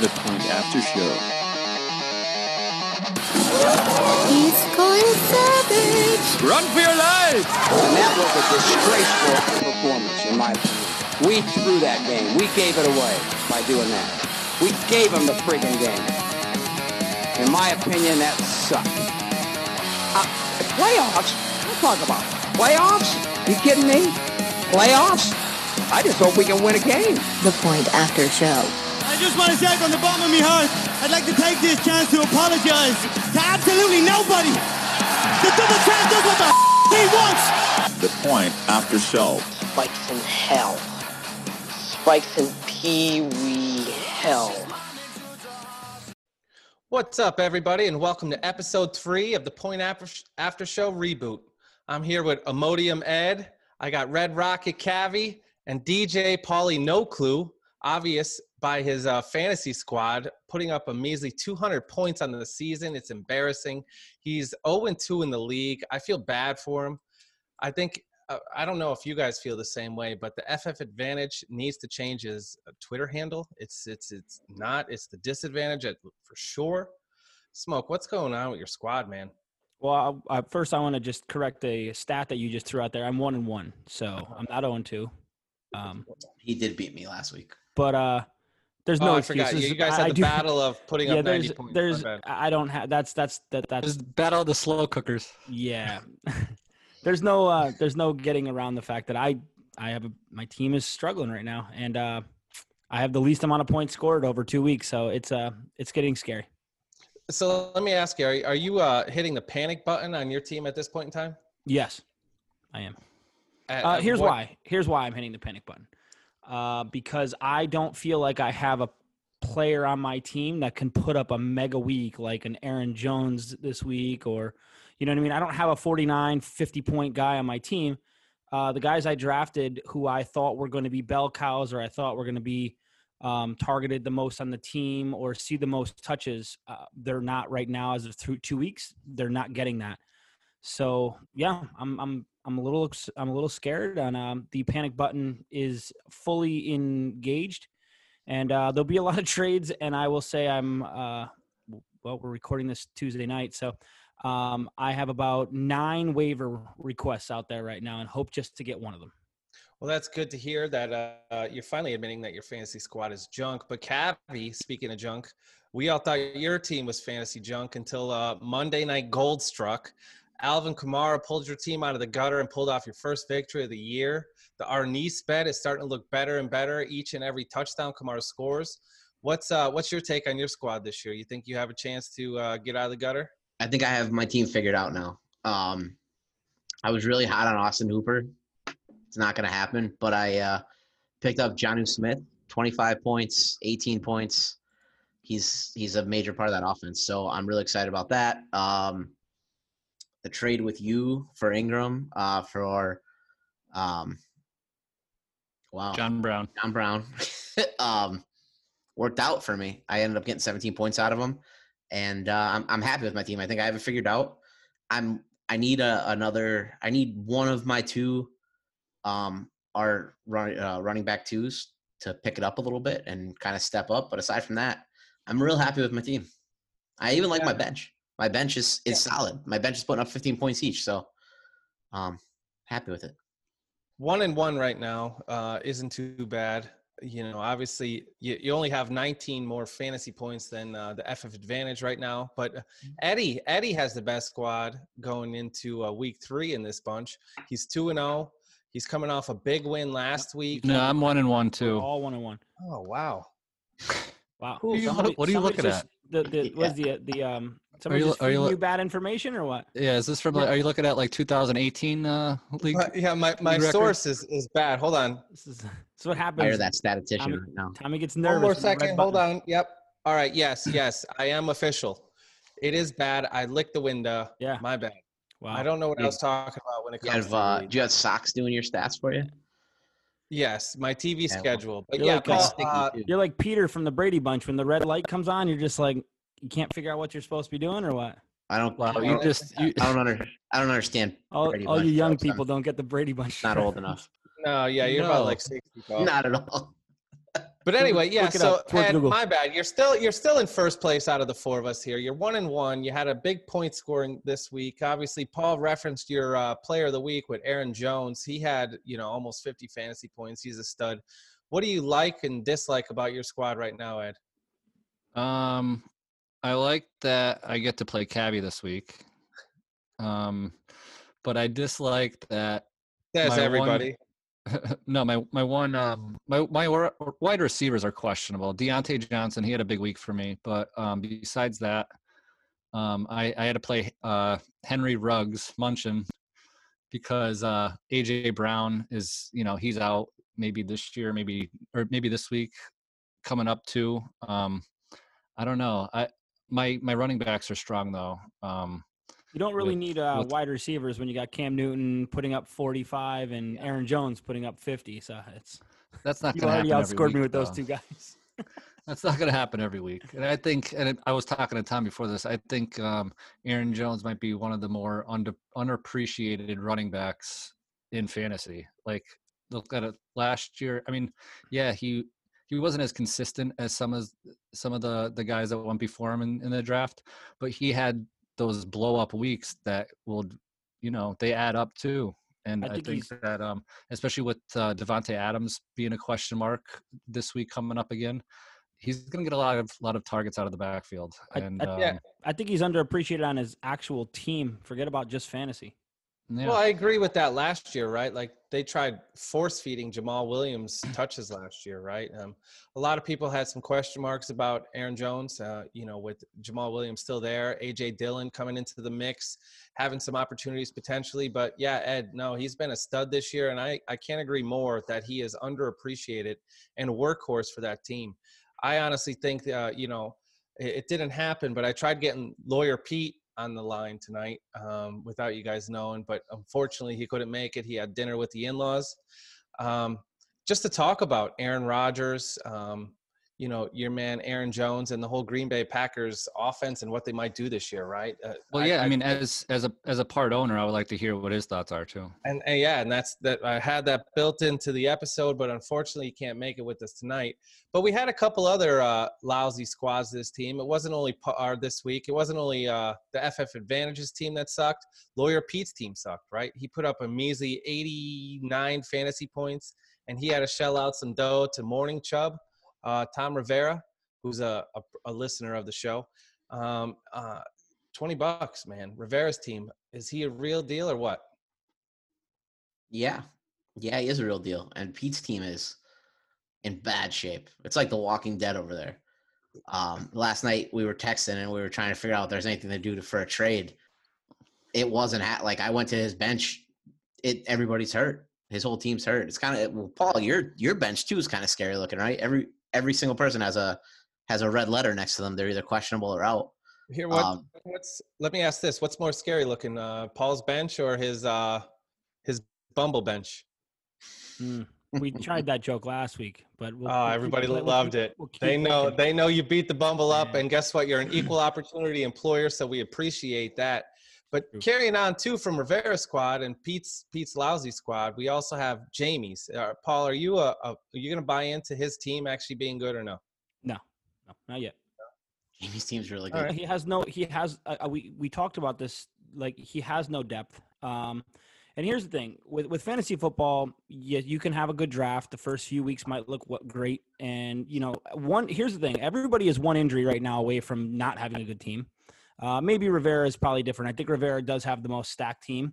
The Point After Show. He's going savage. Run for your lives! And that was a disgraceful performance, in my opinion. We threw that game. We gave it away by doing that. We gave them the friggin' game. In my opinion, that sucked. Uh, playoffs? Don't talk about playoffs. You kidding me? Playoffs? I just hope we can win a game. The Point After Show. I just want to say from the bottom of my heart, I'd like to take this chance to apologize to absolutely nobody. The double champ does what the f- he wants. The Point After Show. spikes in hell. Spikes in pee wee hell. What's up, everybody, and welcome to episode three of the Point After, After Show reboot. I'm here with Imodium Ed. I got Red Rocket Cavi and DJ Paulie No Clue, obvious by his uh, fantasy squad, putting up a measly 200 points on the season. It's embarrassing. He's 0 2 in the league. I feel bad for him. I think uh, I don't know if you guys feel the same way, but the FF Advantage needs to change his uh, Twitter handle. It's it's it's not. It's the disadvantage at, for sure. Smoke, what's going on with your squad, man? Well, I, I, first I want to just correct a stat that you just threw out there. I'm one and one, so I'm not 0 and two. Um, He did beat me last week. but uh, there's oh, no I excuses. forgot. You guys had I the do- battle of putting yeah, up 90 there's, points. there's, I don't have. That's that's that that's Just battle of the slow cookers. yeah. there's no uh, there's no getting around the fact that I I have a, my team is struggling right now, and uh, I have the least amount of points scored over two weeks, so it's uh it's getting scary. So let me ask you: Are, are you uh, hitting the panic button on your team at this point in time? Yes, I am. At- Uh, here's what- why. Here's why I'm hitting the panic button. Uh, because I don't feel like I have a player on my team that can put up a mega week like an Aaron Jones this week, or you know what I mean. I don't have a 49, 50 point guy on my team. Uh, the guys I drafted, who I thought were going to be bell cows, or I thought were going to be um, targeted the most on the team, or see the most touches, uh, they're not right now. As of through two weeks, they're not getting that. So yeah, I'm I'm I'm a little I'm a little scared, and um, the panic button is fully engaged, and uh, there'll be a lot of trades. And I will say I'm uh, well, we're recording this Tuesday night, so um, I have about nine waiver requests out there right now, and hope just to get one of them. Well, that's good to hear that uh, you're finally admitting that your fantasy squad is junk. But Cavi, speaking of junk, we all thought your team was fantasy junk until uh, Monday Night Gold struck. Alvin Kamara pulled your team out of the gutter and pulled off your first victory of the year. The Arnice bet is starting to look better and better each and every touchdown Kamara scores. What's uh, what's your take on your squad this year? You think you have a chance to uh, get out of the gutter? I think I have my team figured out now. Um, I was really hot on Austin Hooper. It's not going to happen, but I uh, picked up Jonnu Smith, 25 points, 18 points. He's he's a major part of that offense, so I'm really excited about that. Um, the trade with you for Ingram uh, for um, wow John Brown. John Brown um, worked out for me. I ended up getting 17 points out of him, and uh, I'm I'm happy with my team. I think I have it figured out. I'm I need a, another. I need one of my two um, are run, uh, running back twos to pick it up a little bit and kind of step up. But aside from that, I'm real happy with my team. I even like my bench. My bench is is solid. My bench is putting up 15 points each, so um, happy with it. one and one right now uh, isn't too bad. You know, obviously, you, you only have 19 more fantasy points than uh, the FF Advantage right now. But uh, Eddie, Eddie has the best squad going into uh, week three in this bunch. He's two and zero. He's coming off a big win last week. No, I'm one and one We're too. all one and one. Oh wow! Wow. What are you- Somebody- what are you looking just- The, the, was the the um somebody you- just are you feeding lo- you bad information or what? Yeah, is this from like? Are you looking at like 2018 uh, league? Uh, yeah, my, my record? source is, is bad. Hold on. This is this is what Hire that statistician Tommy- right now. Tommy gets nervous. One more when the red second. Hold button- on. Yep. All right. Yes. Yes. I am official. It is bad. I licked the window. Yeah. My bad. Wow. I don't know what I was talking about when it You comes have to uh, do you have socks doing your stats for you? Yes, my TV Yeah, schedule. But you're yeah, like, Paul, uh, Sticky, uh, too. You're like Peter from the Brady Bunch. When the red light comes on, you're just like you can't figure out what you're supposed to be doing or what. I don't. Wow, I you don't, just you, I don't under. I don't understand. All, Brady all you young jokes. I'm people don't get the Brady Bunch. Not old enough. no, yeah, you're about like 60. Paul. Not at all. But anyway, yeah. So up. Ed, my bad. You're still you're still in first place out of the four of us here. You're one and one. You had a big point scoring this week. Obviously, Paul referenced your uh, player of the week with Aaron Jones. He had you know almost 50 fantasy points. He's a stud. What do you like and dislike about your squad right now, Ed? Um, I like that I get to play Cabby this week. Um, but I dislike that. That's my one- everybody. no, my my one um my my wide receivers are questionable. Diontae Johnson, he had a big week for me, but um besides that, um I I had to play uh Henry Ruggs Munchin because uh AJ Brown is you know he's out maybe this year maybe or maybe this week coming up too. Um I don't know. I my my running backs are strong though. Um You don't really with- need uh, with- wide receivers when you got Cam Newton putting up 45 and Aaron Jones putting up 50. So it's that's not you gonna already happen every outscored week, me with those two guys. That's not going to happen every week. And I think, and I was talking to Tom before this, I think um, Aaron Jones might be one of the more under, unappreciated running backs in fantasy. Like, look at it last year. I mean, yeah, he he wasn't as consistent as some of some of the the guys that went before him in, in the draft, but he had those blow up weeks that will, you know, they add up too. And I I think think, that, um, especially with uh, Davante Adams being a question mark this week coming up again, he's going to get a lot of lot of targets out of the backfield. I- And I- um, yeah. I think he's underappreciated on his actual team. Forget about just fantasy. Yeah. Well, I agree with that last year, right? Like they tried force feeding Jamaal Williams touches last year, right? Um, a lot of people had some question marks about Aaron Jones, uh, you know, with Jamaal Williams still there, AJ Dillon coming into the mix, having some opportunities potentially. But yeah, Ed, no, he's been a stud this year, and I, I can't agree more that he is underappreciated and a workhorse for that team. I honestly think, uh, you know, it, it didn't happen, but I tried getting lawyer Pete on the line tonight um, without you guys knowing, but unfortunately he couldn't make it. He had dinner with the in-laws. Um, just to talk about Aaron Rodgers, um, you know, your man Aaron Jones and the whole Green Bay Packers offense and what they might do this year, right? Uh, well, yeah. I, mean, as as a as a part owner, I would like to hear what his thoughts are too. and, and yeah, and that's that. I had that built into the episode, but unfortunately, you can't make it with us tonight. But we had a couple other uh, lousy squads this team. It wasn't only Pa- or this week. It wasn't only uh, the FF Advantages team that sucked. Lawyer Pete's team sucked, right? He put up a measly 89 fantasy points, and he had to shell out some dough to Morning Chubb, uh, Tom Rivera, who's a, a, a listener of the show. Um, uh, 20 bucks, man. Rivera's team. Is he a real deal or what? Yeah. Yeah, he is a real deal. And Pete's team is in bad shape. It's like the walking dead over there. Um, last night we were texting and we were trying to figure out if there's anything to do to, for a trade. It wasn't like I went to his bench. It everybody's hurt. His whole team's hurt. It's kind of well, Paul. Your your bench too is kind of scary looking, right? Every every single person has a has a red letter next to them. They're either questionable or out. Here, what? Um, what's? Let me ask this: What's more scary looking, uh, Paul's bench or his uh, his Bumble bench? Mm. We tried that joke last week, but we'll, Oh, we'll keep everybody we'll loved it. we'll keep They know looking. they know you beat the Bumble up, Yeah. and guess what? You're an equal opportunity employer, so we appreciate that. But True. carrying on too from Rivera's squad and Pete's Pete's lousy squad, we also have Jamie's. Uh, Paul, are you a, a are you going to buy into his team actually being good or no? No, no, not yet. Jamie's team's really good. right. He has no. He has. Uh, uh, we we talked about this. Like he has no depth. Um, and here's the thing with with fantasy football, you, you can have a good draft. The first few weeks might look what great, and you know one. Here's the thing: everybody is one injury right now away from not having a good team. Uh, maybe Rivera is probably different. I think Rivera does have the most stacked team,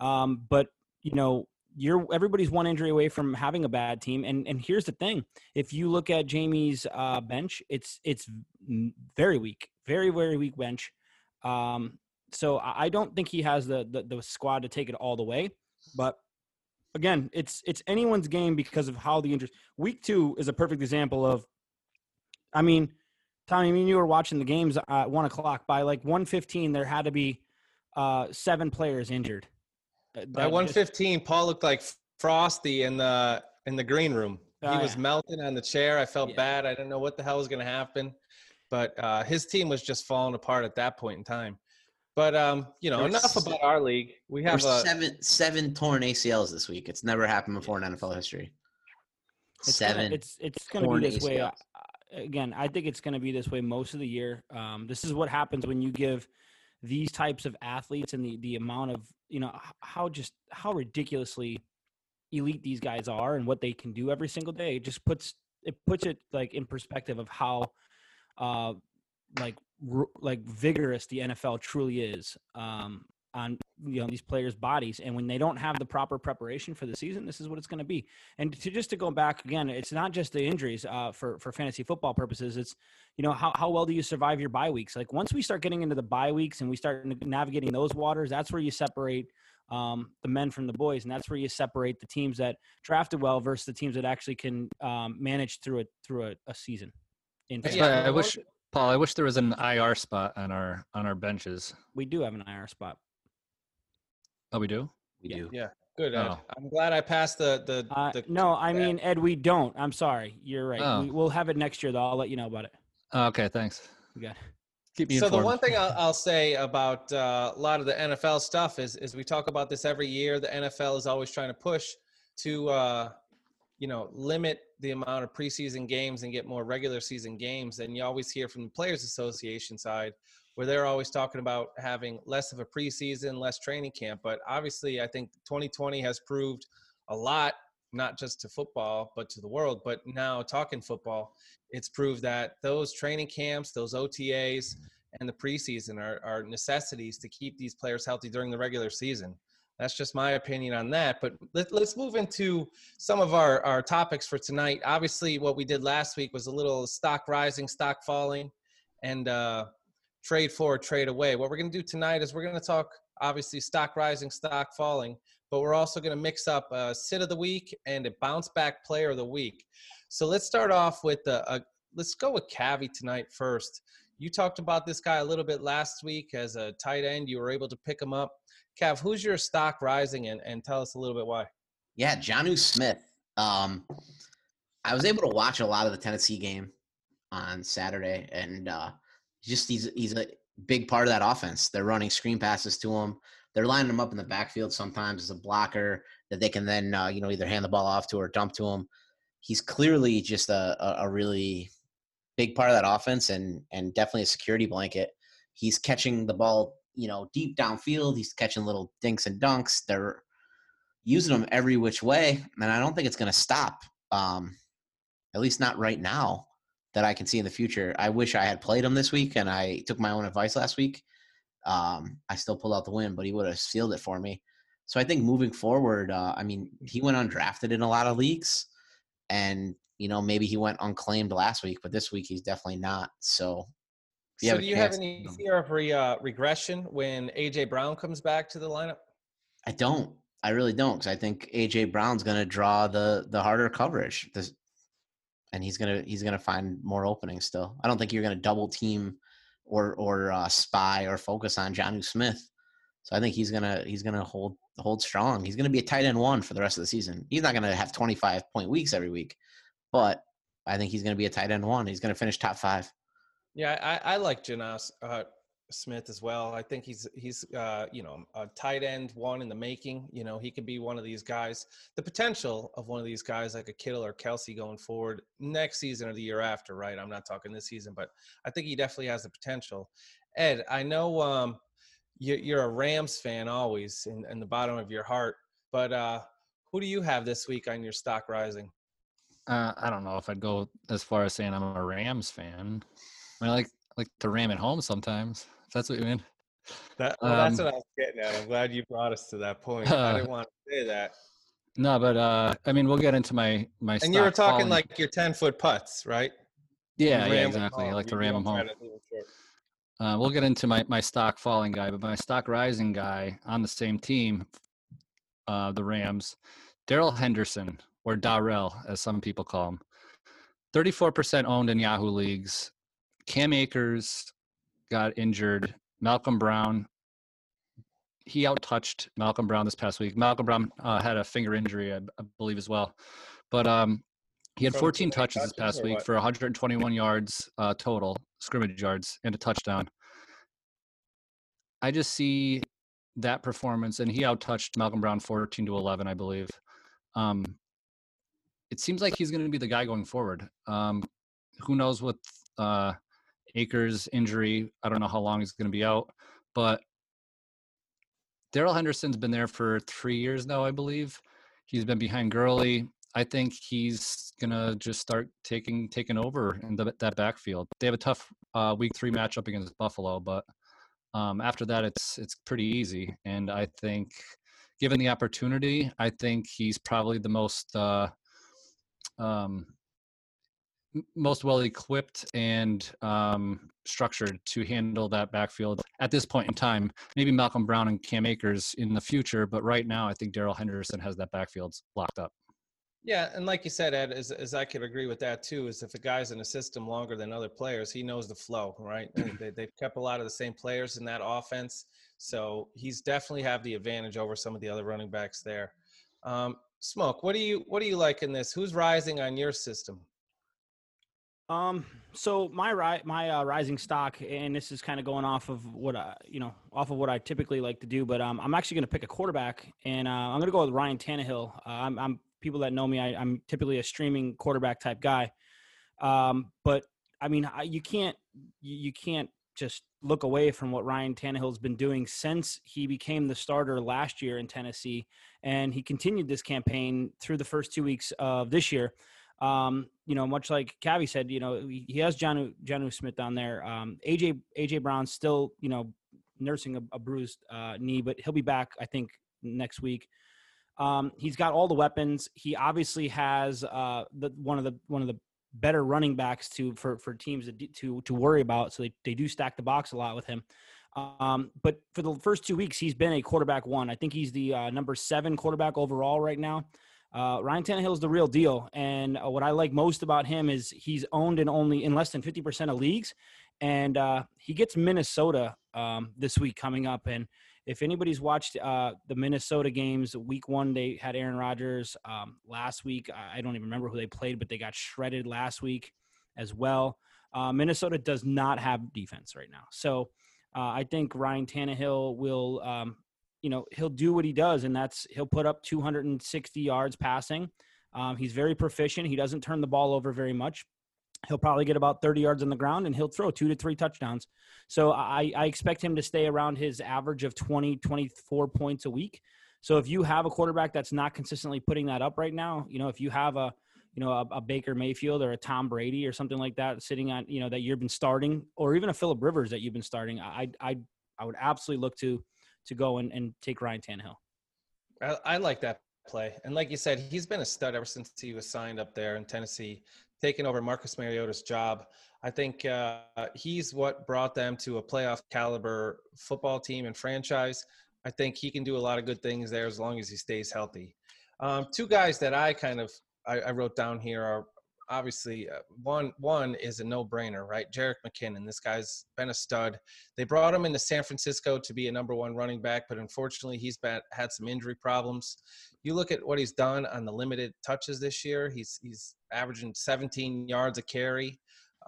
um, but you know you're everybody's one injury away from having a bad team. And and here's the thing: if you look at Jamie's uh, bench, it's it's very weak, very very weak bench. Um, so I don't think he has the, the the squad to take it all the way. But again, it's it's anyone's game because of how the injuries. Week two is a perfect example of. I mean, Tommy, I mean you were watching the games at one o'clock. By like one fifteen, there had to be uh, seven players injured. Uh, By that one just- fifteen, Paul looked like Frosty in the in the green room. Oh, he was yeah. melting on the chair. I felt Yeah. bad. I didn't know what the hell was going to happen, but uh, his team was just falling apart at that point in time. But um, you know, There enough was- about our league. We have a seven seven torn ACLs this week. It's never happened before in NFL history. It's gonna- seven. it's it's going to be this way. ACLs. uh, Again, I think it's going to be this way most of the year. Um, this is what happens when you give these types of athletes and the the amount of you know how just how ridiculously elite these guys are and what they can do every single day. It just puts it puts it like in perspective of how uh like like vigorous the NFL truly is um on you know these players' bodies and when they don't have the proper preparation for the season this is what it's going to be and to just to go back again it's not just the injuries uh, for for fantasy football purposes it's you know how, how well do you survive your bye weeks like once we start getting into the bye weeks and we start navigating those waters that's where you separate um, the men from the boys and that's where you separate the teams that drafted well versus the teams that actually can um, manage through a through a, a season in why I wish, Paul. I wish there was an IR spot on our on our benches. we do have an IR spot Oh, we do. we yeah. do. Yeah, good. Ed. Oh. I'm glad I passed the the. uh, the no I yeah. mean Ed we don't I'm sorry you're right Oh. we, we'll have it next year though I'll let you know about it Oh, okay, thanks. we got Keep me so informed. the one thing I'll, I'll say about uh, a lot of the NFL stuff is is we talk about this every year. The NFL is always trying to push to uh, you know limit the amount of preseason games and get more regular season games. And you always hear from the Players Association side where they're always talking about having less of a preseason, less training camp. But obviously, I think 2020 has proved a lot, not just to football, but to the world. But now talking football, it's proved that those training camps, those OTAs, and the preseason are, are necessities to keep these players healthy during the regular season. That's just my opinion on that. But let, let's move into some of our, our topics for tonight. Obviously, what we did last week was a little stock rising, stock falling, and uh, trade for, trade away. What we're going to do tonight is we're going to talk, obviously, stock rising, stock falling, but we're also going to mix up a sit of the week and a bounce back player of the week. So let's start off with a, a let's go with Cavi tonight first. You talked about this guy a little bit last week as a tight end. You were able to pick him up. Cav, who's your stock rising and, and tell us a little bit why? Yeah, Jonnu Smith. Um, I was able to watch a lot of the Tennessee game on Saturday, and uh, just he's he's a big part of that offense. They're running screen passes to him. They're lining him up in the backfield sometimes as a blocker that they can then uh, you know either hand the ball off to or dump to him. He's clearly just a, a, really big part of that offense and and definitely a security blanket. He's catching the ball, you know, deep downfield. He's catching little dinks and dunks. They're using him every which way, and I don't think it's going to stop. Um, at least not right now that I can see in the future. I wish I had played him this week and I took my own advice last week. Um, I still pulled out the win, but he would have sealed it for me. So I think moving forward, uh, I mean, he went undrafted in a lot of leagues, and you know maybe he went unclaimed last week, but this week he's definitely not. So so do you have any fear of re, uh, regression when AJ Brown comes back to the lineup? I don't. I really don't because I think AJ Brown's going to draw the the harder coverage. This, and he's gonna he's gonna find more openings still. I don't think you're gonna double team or or uh, spy or focus on Jonnu Smith. So I think he's gonna he's gonna hold hold strong. He's gonna be a tight end one for the rest of the season. He's not gonna have 25 point weeks every week, but I think he's gonna be a tight end one. He's gonna finish top five. Yeah, I, I like Janas uh, Smith as well. I think he's he's uh, you know a tight end one in the making. You know he could be one of these guys. The potential of one of these guys like a Kittle or Kelce going forward next season or the year after, right? I'm not talking this season, but I think he definitely has the potential. Ed, I know um, you, you're a Rams fan always in, in the bottom of your heart, but uh, who do you have this week on your stock rising? Uh, I don't know if I'd go as far as saying I'm a Rams fan. I mean, I like like to ram it home sometimes. That's what you mean. That, well, that's Um, what I was getting at. I'm glad you brought us to that point. I didn't want to say that. No, but uh, I mean, we'll get into my my. And you were talking falling- like your 10 foot putts, right? yeah, yeah, exactly. I home. like to ram them home. to leave 'em short. Uh, we'll get into my, my stock falling guy, but my stock rising guy on the same team, uh, the Rams, Daryl Henderson, or Darrell, as some people call him. 34% owned in Yahoo leagues. Cam Akers got injured. Malcolm Brown, he outtouched Malcolm Brown this past week. Malcolm Brown uh, had a finger injury, I, I believe, as well. But um, he had 14 touches this past week for 121 yards uh, total, scrimmage yards, and a touchdown. I just see that performance, and he outtouched Malcolm Brown 14 to 11, I believe. Um, it seems like he's going to be the guy going forward. Um, who knows what uh, Akers injury? I don't know how long he's going to be out, but Daryl Henderson's been there for three years now, I believe. He's been behind Gurley. I think he's gonna just start taking taking over in the, that backfield. They have a tough uh, week three matchup against Buffalo, but um, after that, it's it's pretty easy. And I think, given the opportunity, I think he's probably the most uh, um, most well equipped and um, structured to handle that backfield at this point in time. Maybe Malcolm Brown and Cam Akers in the future, but right now, I think Daryl Henderson has that backfield locked up. Yeah, and like you said, Ed, as, as I could agree with that too, is if a guy's in a system longer than other players, he knows the flow, right? they, they've kept a lot of the same players in that offense, so he's definitely have the advantage over some of the other running backs there. Um, Smoke, what do you what do you like in this? Who's rising on your system? Um, so my ri- my uh, rising stock, and this is kind of going off of what I, you know, off of what I typically like to do, but um, I'm actually going to pick a quarterback, and uh, I'm going to go with Ryan Tannehill. Uh, I'm, I'm people that know me, I, I'm typically a streaming quarterback type guy, um, but I mean, I, you can't you can't just look away from what Ryan Tannehill's been doing since he became the starter last year in Tennessee, and he continued this campaign through the first two weeks of this year. Um, you know, much like Cavi said, you know, he has Jonnu Jonnu Smith down there. Um, AJ AJ Brown's still, you know, nursing a, a bruised uh, knee, but he'll be back, I think, next week. Um, he's got all the weapons. He obviously has uh, the one of the one of the better running backs to for for teams to to, to worry about. So they, they do stack the box a lot with him. Um, but for the first two weeks, he's been a quarterback one. I think he's the uh, number seven quarterback overall right now. Uh, Ryan is the real deal, and uh, what I like most about him is he's owned in only in less than fifty percent of leagues, and uh, he gets Minnesota um, this week coming up. And if anybody's watched uh, the Minnesota games, week one they had Aaron Rodgers. Um, last week, I don't even remember who they played, but they got shredded last week as well. Uh, Minnesota does not have defense right now, so uh, I think Ryan Tannehill will um, you know he'll do what he does and that's he'll put up 260 yards passing. Um, he's very proficient. He doesn't turn the ball over very much. He'll probably get about 30 yards on the ground and he'll throw two to three touchdowns. So i, I expect him to stay around his average of 20 24 points a week. So if you have a quarterback that's not consistently putting that up right now you know if you have a you know a, a baker mayfield or a tom brady or something like that sitting on you know that you've been starting or even a philip rivers that you've been starting i i i would absolutely look to to go and, and take Ryan Tannehill. I, I like that play. And like you said, he's been a stud ever since he was signed up there in Tennessee, taking over Marcus Mariota's job. I think uh, he's what brought them to a playoff caliber football team and franchise. I think he can do a lot of good things there as long as he stays healthy. Um, two guys that I kind of I, I wrote down here are obviously uh, one one is a no-brainer, right? Jerick McKinnon. This guy's been a stud. They brought him into San Francisco to be a number one running back, but unfortunately, he's been, had some injury problems. You look at what he's done on the limited touches this year. He's he's averaging 17 yards a carry.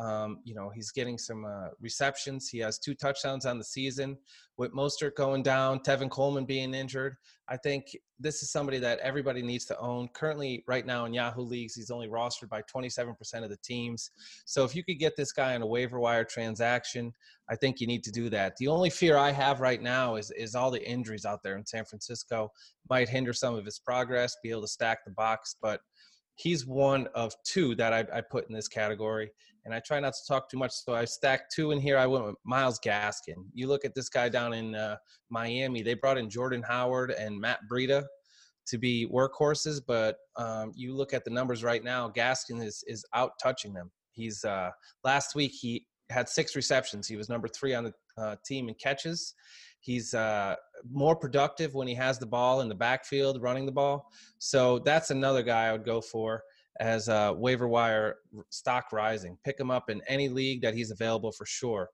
Um, you know, he's getting some uh, receptions. He has two touchdowns on the season. With Mostert going down, Tevin Coleman being injured, I think this is somebody that everybody needs to own. Currently, right now in Yahoo leagues, he's only rostered by 27% of the teams. So if you could get this guy on a waiver wire transaction, I think you need to do that. The only fear I have right now is is all the injuries out there in San Francisco might hinder some of his progress, be able to stack the box, but he's one of two that I, I, put in this category. And I try not to talk too much, so I stacked two in here. I went with Myles Gaskin. You look at this guy down in uh, Miami. They brought in Jordan Howard and Matt Breida to be workhorses, but um, you look at the numbers right now. Gaskin is is out touching them. He's uh, last week he had six receptions. He was number three on the uh, team in catches. He's uh, more productive when he has the ball in the backfield running the ball. So that's another guy I would go for as a waiver wire stock rising. Pick him up in any league that he's available for sure.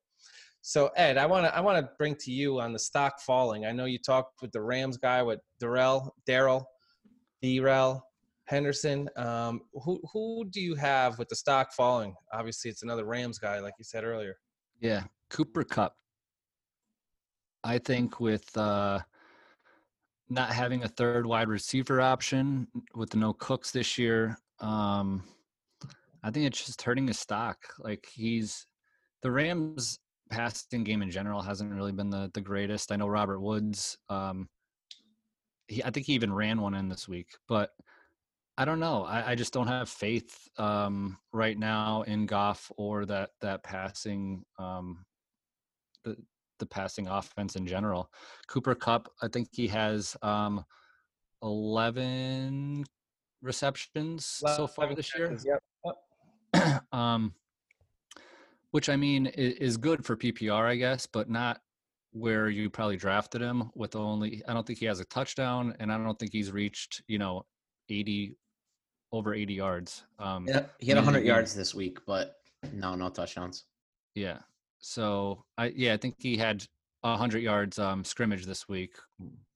So Ed, I want to I want to bring to you on the stock falling. I know you talked with the Rams guy with Darrell, Daryl, Darrell Henderson. Um, who who do you have with the stock falling? Obviously, it's another Rams guy, like you said earlier. Yeah, Cooper Kupp. I think with uh, not having a third wide receiver option with no Cooks this year, Um, I think it's just hurting his stock. Like he's the Rams passing game in general hasn't really been the the greatest. I know Robert Woods. Um, he, I think he even ran one in this week, but I don't know. I, I just don't have faith um, right now in Goff or that that passing um, the the passing offense in general. Cooper Kupp, I think he has um, eleven receptions so far this year. Yep. um, which I mean is, good for PPR, I guess, but not where you probably drafted him with only. I don't think he has a touchdown, and I don't think he's reached you know eighty over eighty yards. Um, Yeah, he had in- 100 in- yards this week, but no, no touchdowns. Yeah. So I yeah I think he had hundred yards um, scrimmage this week,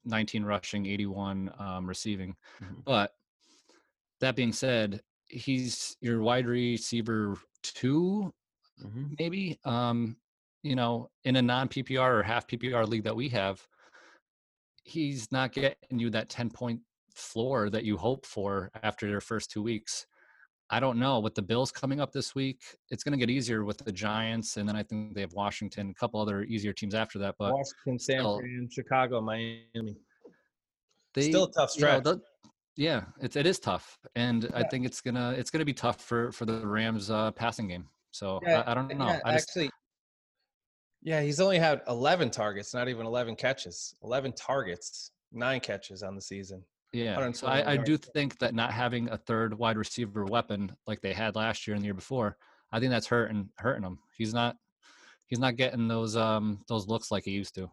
nineteen rushing, eighty one um, receiving. Mhm. But that being said, he's your wide receiver two Mhm. maybe um you know in a non ppr or half ppr league that we have he's not getting you that 10 point floor that you hope for after your first two weeks i don't know with the bills coming up this week it's going to get easier with the giants and then i think they have washington a couple other easier teams after that but Washington, San Fran, Chicago, Miami. they Still a tough you know, stretch. Yeah it's it is tough and i think it's gonna it's gonna be tough for for the rams uh passing game so Yeah, I, I don't know Yeah, I just, actually, yeah, he's only had 11 targets, not even 11 catches. 11 targets, nine catches on the season. Yeah, so I, I do think that not having a third wide receiver weapon like they had last year and the year before, I think that's hurting hurting him. He's not he's not getting those um those looks like he used to.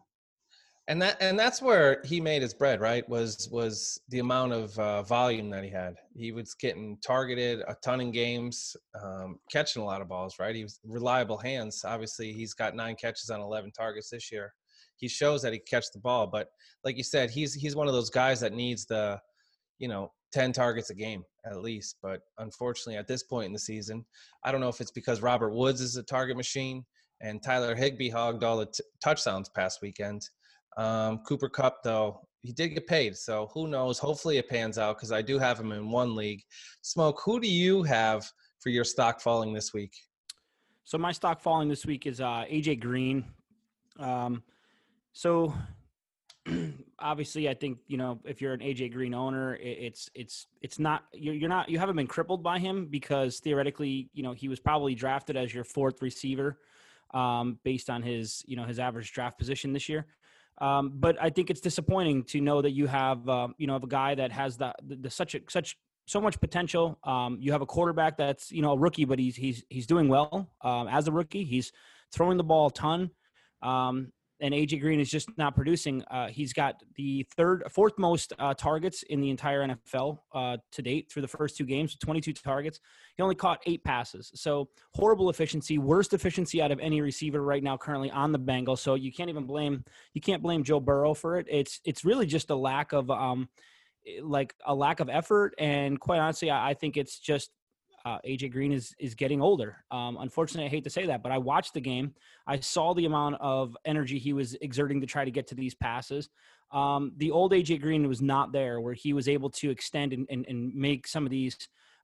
And that and that's where he made his bread, right? Was was the amount of uh, volume that he had. He was getting targeted a ton in games, um, catching a lot of balls, right? He was reliable hands. Obviously, he's got nine catches on 11 targets this year. He shows that he can catch the ball, but like you said, he's he's one of those guys that needs the, you know, 10 targets a game at least. But unfortunately, at this point in the season, I don't know if it's because Robert Woods is a target machine and Tyler Higbee hogged all the t- touchdowns past weekend. Um, Cooper Kupp, though, he did get paid. So who knows? Hopefully it pans out because I do have him in one league. Smoke, who do you have for your stock falling this week? So my stock falling this week is uh, AJ Green. Um, so obviously, I think you know if you're an AJ Green owner, it, it's it's it's not you're, you're not you haven't been crippled by him because theoretically, you know, he was probably drafted as your fourth receiver um, based on his you know his average draft position this year. Um, but I think it's disappointing to know that you have um, you know of a guy that has the, the, the such a, such so much potential. Um, you have a quarterback that's you know a rookie, but he's he's he's doing well um, as a rookie. He's throwing the ball a ton, um, and AJ Green is just not producing. Uh, he's got the third, fourth most uh, targets in the entire NFL uh, to date through the first two games, 22 targets. He only caught eight passes, so horrible efficiency, worst efficiency out of any receiver right now currently on the Bengals. So you can't even blame you can't blame Joe Burrow for it. It's it's really just a lack of um, like a lack of effort and quite honestly i, I think it's just uh, aj green is is getting older. Um, unfortunately i hate to say that but i watched the game. I saw the amount of energy he was exerting to try to get to these passes. Um, the old aj green was not there where he was able to extend and, and, and make some of these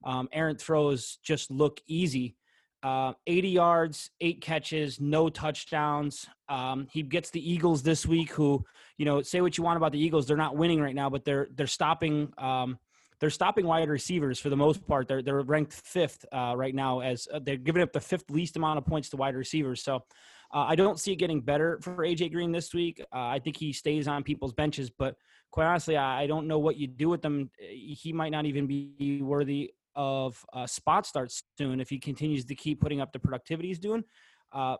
um, errant throws just look easy. Uh, 80 yards, eight catches, no touchdowns. Um, he gets the Eagles this week, who you know say what you want about the Eagles, they're not winning right now, but they're they're stopping um, they're stopping wide receivers for the most part. They're they're ranked fifth uh, right now as uh, they're giving up the fifth least amount of points to wide receivers. So. Uh, I don't see it getting better for AJ Green this week. Uh, I think he stays on people's benches, but quite honestly, I, I don't know what you do with them. He might not even be worthy of uh, spot starts soon if he continues to keep putting up the productivity he's doing. Uh,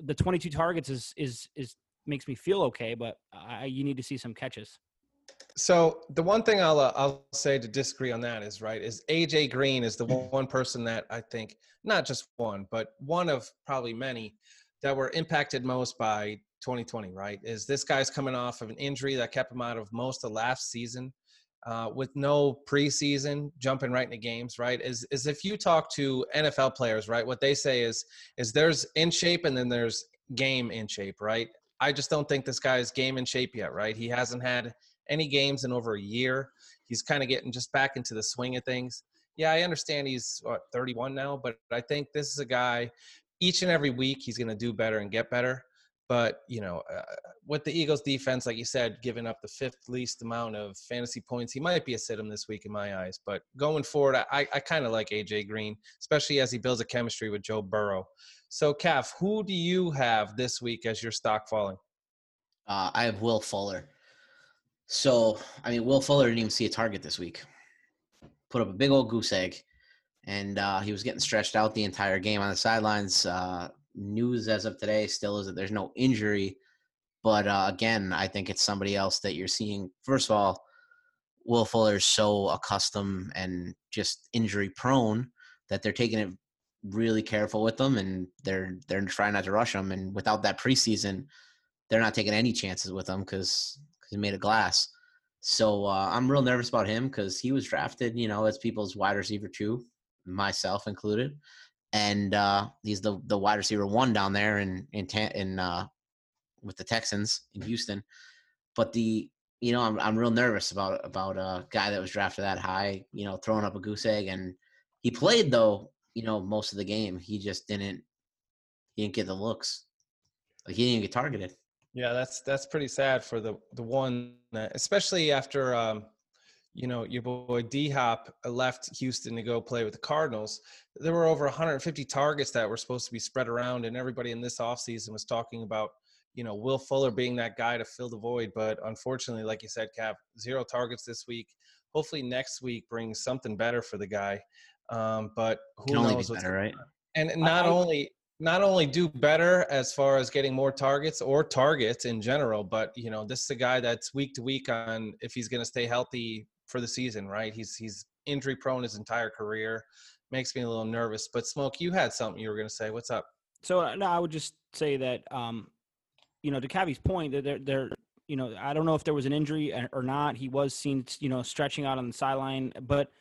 the 22 targets is is is makes me feel okay, but I, you need to see some catches. So the one thing I'll uh, I'll say to disagree on that is right is AJ Green is the one person that I think not just one but one of probably many that were impacted most by 2020. Right, is this guy's coming off of an injury that kept him out of most of last season. Uh, with no preseason, jumping right into games, right? Is is if you talk to NFL players, right? What they say is is there's in shape and then there's game in shape, right? I just don't think this guy's game in shape yet, right? He hasn't had any games in over a year. He's kind of getting just back into the swing of things. yeah, I understand he's what, 31 now, but I think this is a guy. Each and every week, he's going to do better and get better. But you know, uh, with the Eagles' defense, like you said, giving up the fifth least amount of fantasy points, he might be a sit him this week in my eyes. But going forward, I, I kind of like AJ Green, especially as he builds a chemistry with Joe Burrow. So, Calf, who do you have this week as your stock falling? Uh, I have Will Fuller. So, I mean, Will Fuller didn't even see a target this week. Put up a big old goose egg, and uh, he was getting stretched out the entire game on the sidelines. Uh, news as of today still is that there's no injury, but uh, again, I think it's somebody else that you're seeing. First of all, Will Fuller is so accustomed and just injury prone that they're taking it really careful with them, and they're they're trying not to rush him. And without that preseason, they're not taking any chances with him because he's made of glass. So uh, I'm real nervous about him because he was drafted, you know, as people's wide receiver too, myself included and uh, he's the the wide receiver one down there in in in uh, with the Texans in Houston. But the you know I'm I'm real nervous about about a guy that was drafted that high. You know, throwing up a goose egg, and he played though. You know, most of the game he just didn't he didn't get the looks. Like he didn't get targeted. Yeah, that's that's pretty sad for the the one, especially after um, you know, your boy D Hop left Houston to go play with the Cardinals, there were over 150 targets that were supposed to be spread around, and everybody in this offseason was talking about, you know, Will Fuller being that guy to fill the void. But unfortunately, like you said, Cap, zero targets this week. Hopefully, next week brings something better for the guy. Um, but who knows? be better, right? And not I- only not only do better as far as getting more targets or targets in general, but you know, this is a guy that's week to week on if he's going to stay healthy for the season, right? He's he's injury prone his entire career. Makes me a little nervous. But Smoke, you had something you were going to say. What's up? So uh, no, I would just say that, um, you know, to Cavi's point, that they're, they're, you know, I don't know if there was an injury or- or not. He was seen, you know, stretching out on the sideline, but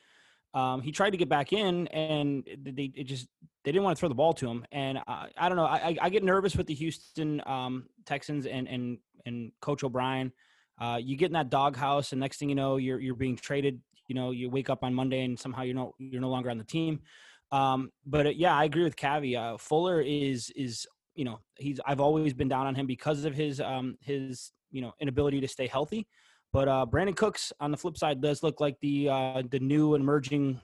um, he tried to get back in, and they it just they didn't want to throw the ball to him. And I, I don't know. I, I- get nervous with the Houston um, Texans and and and Coach O'Brien. Uh, you get in that doghouse, and next thing you know, you're you're being traded. You know, you wake up on Monday, and somehow you're no you're no longer on the team. Um, but uh, yeah, I agree with Cavi. Uh, Fuller is is you know he's I've always been down on him because of his um his you know inability to stay healthy. But uh, Brandin Cooks on the flip side does look like the uh, the new emerging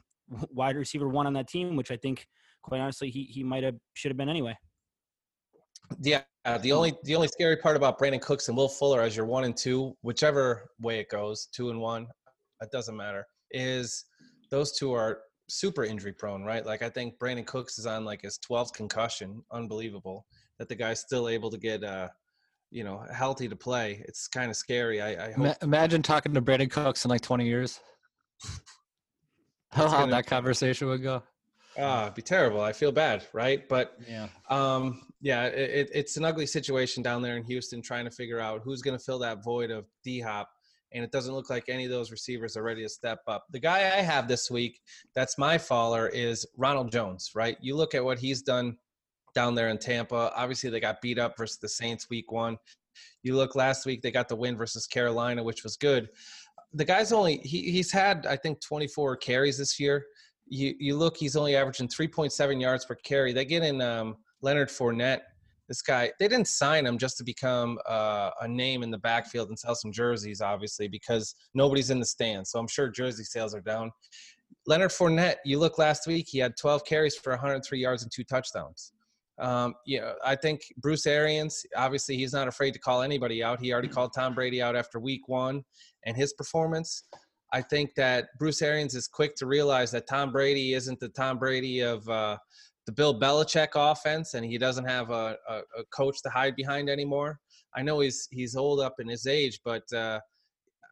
wide receiver one on that team, which I think quite honestly he he might have should have been anyway. Yeah, the only the only scary part about Brandin Cooks and Will Fuller as your one and two, whichever way it goes, two and one, it doesn't matter. Is those two are super injury prone, right? Like I think Brandin Cooks is on like his 12th concussion. Unbelievable that the guy's still able to get uh, you know, healthy to play. It's kind of scary. I, I hope Ma- imagine talking to Brandin Cooks in like 20 years. How how gonna- that conversation would go. Ah, it'd be terrible. I feel bad, right? But Yeah. um, yeah, it, it, it's an ugly situation down there in Houston, trying to figure out who's going to fill that void of D Hop, and it doesn't look like any of those receivers are ready to step up. The guy I have this week, that's my faller, is Ronald Jones. Right? You look at what he's done down there in Tampa. Obviously, they got beat up versus the Saints week one. You look last week, they got the win versus Carolina, which was good. The guy's only he, he's had I think 24 carries this year you you look, he's only averaging 3.7 yards per carry. They get in um, Leonard Fournette. This guy, they didn't sign him just to become uh, a name in the backfield and sell some jerseys, obviously, because nobody's in the stands. So I'm sure jersey sales are down. Leonard Fournette, you look last week, he had 12 carries for 103 yards and two touchdowns. Um, you know, I think Bruce Arians, obviously, he's not afraid to call anybody out. He already called Tom Brady out after week one and his performance. I think that Bruce Arians is quick to realize that Tom Brady isn't the Tom Brady of uh, the Bill Belichick offense, and he doesn't have a, a, a, coach to hide behind anymore. I know he's he's old up in his age, but uh,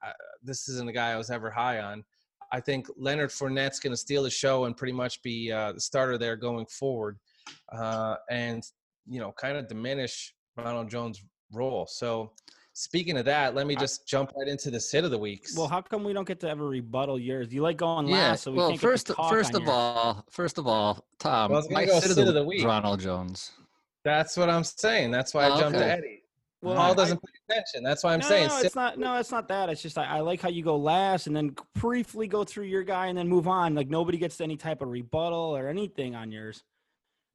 uh, this isn't a guy I was ever high on. I think Leonard Fournette's going to steal the show and pretty much be uh, the starter there going forward, uh, and you know, kind of diminish Ronald Jones' role. So Speaking of that, let me just jump right into the sit of the weeks. Well, how come we don't get to ever rebuttal yours? You like going Yeah. last, so we well, can't first, get to first of all, first of all, Tom, Well, I my go sit, sit of the, week. Ronald Jones. That's what I'm saying. That's why I Oh, jumped to. Eddie. Well, Paul doesn't pay attention. That's why I'm no, saying. no, it's not. No, it's not that. It's just I, I like how you go last and then briefly go through your guy and then move on. Like nobody gets any type of rebuttal or anything on yours.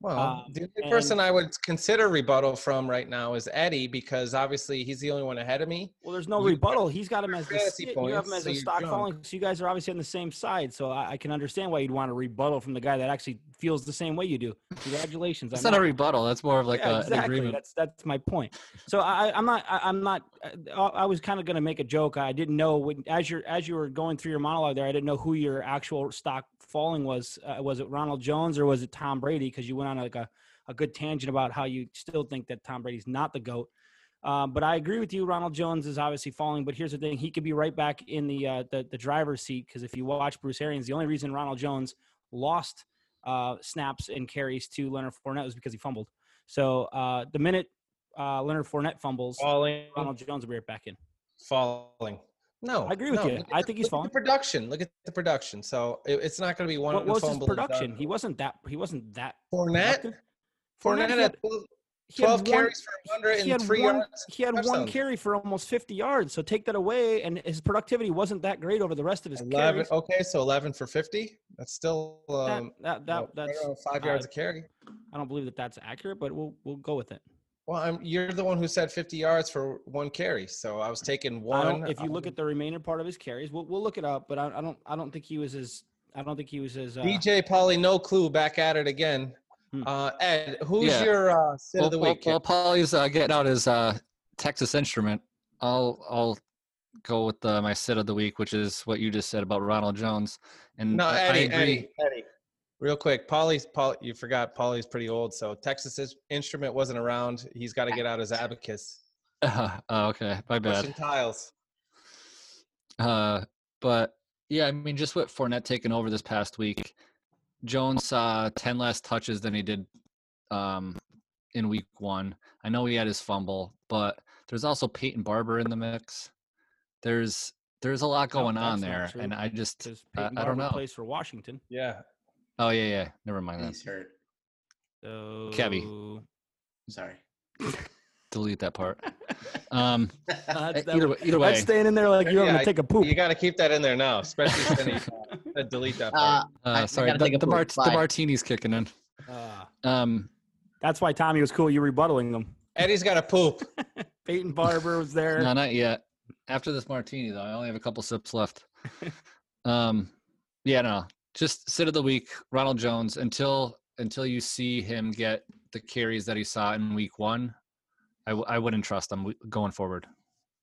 Well, Um, the only and- person I would consider rebuttal from right now is Eddie because obviously he's the only one ahead of me. Well, there's no You- rebuttal. He's got him as the fantasy sit, you have him as so a stock drunk. falling. So you guys are obviously on the same side. So I, I can understand why you'd want a rebuttal from the guy that actually feels the same way you do. Congratulations. It's I'm not a rebuttal. That's more of like yeah, a, an exactly. agreement. That's that's my point. So I, I'm not. I, I'm not. uh, I was kind of going to make a joke. I didn't know when, as you're as you were going through your monologue there. I didn't know who your actual stock falling was. Uh, was it Ronald Jones or was it Tom Brady? Because you went on like a, a good tangent about how you still think that Tom Brady's not the goat. Um, but I agree with you. Ronald Jones is obviously falling, but here's the thing: he could be right back in the uh, the, the driver's seat because if you watch Bruce Arians, the only reason Ronald Jones lost uh, snaps and carries to Leonard Fournette was because he fumbled. So uh, the minute uh, Leonard Fournette fumbles, Falling, Ronald Jones will be right back in. falling. No, I agree with no, you. I think he's look falling. Production. Look at the production. So it, it's not going to be one. What was his production? He wasn't that. He wasn't that. Fournette. productive. Fournette had had- 12 he had 12 one- carries for he 103 had one, yards. He had one carry for almost 50 yards. So take that away, and his productivity wasn't that great over the rest of his 11. carries. Okay, so 11 for 50. That's still That, um, that, that, what, right that's five yards a carry. I don't believe that that's accurate, but we'll we'll go with it. Well, I'm, you're the one who said 50 yards for one carry. So I was taking one. if you look um, at the remainder part of his carries, we'll we'll look it up. But I, I don't I don't think he was as I don't think he was as uh, DJ Polly, no clue, back at it again. Hmm. Uh, Ed, who's Yeah. your uh, sit Well, of the while, week? while Paulie's uh, getting out his uh, Texas instrument, I'll I'll go with uh, my sit of the week, which is what you just said about Ronald Jones. And no, I- I agree. Eddie, Eddie. Real quick, Polly's Paul. You forgot Polly's pretty old, so Texas's instrument wasn't around. He's got to get out his abacus. oh, okay, my bad. Pushing tiles. Uh, but yeah, I mean, just with Fournette taking over this past week, Jones saw ten less touches than he did um, in week one. I know he had his fumble, but there's also Peyton Barber in the mix. There's there's a lot No, going on there, and I just I, I don't know. plays for Washington. Yeah. Oh yeah, yeah. Never mind that. He's hurt. So Kevy. Sorry. Delete that part. Um, Uh, eh, that- either way, either way. That's staying in there like you're Yeah, gonna take a poop. You got to keep that in there now, especially since he uh, delete that Uh, part. I- I Uh, sorry, the, the, poop. mart- the martini's kicking in. Uh, Um, that's why Tommy was cool. You rebuttaling them. Eddie's got a poop. Peyton Barber was there. no, not yet. After this martini, though, I only have a couple sips left. um, yeah, no, just sit of the week, Ronald Jones. Until until you see him get the carries that he saw in week one, I, w- I wouldn't trust him going forward.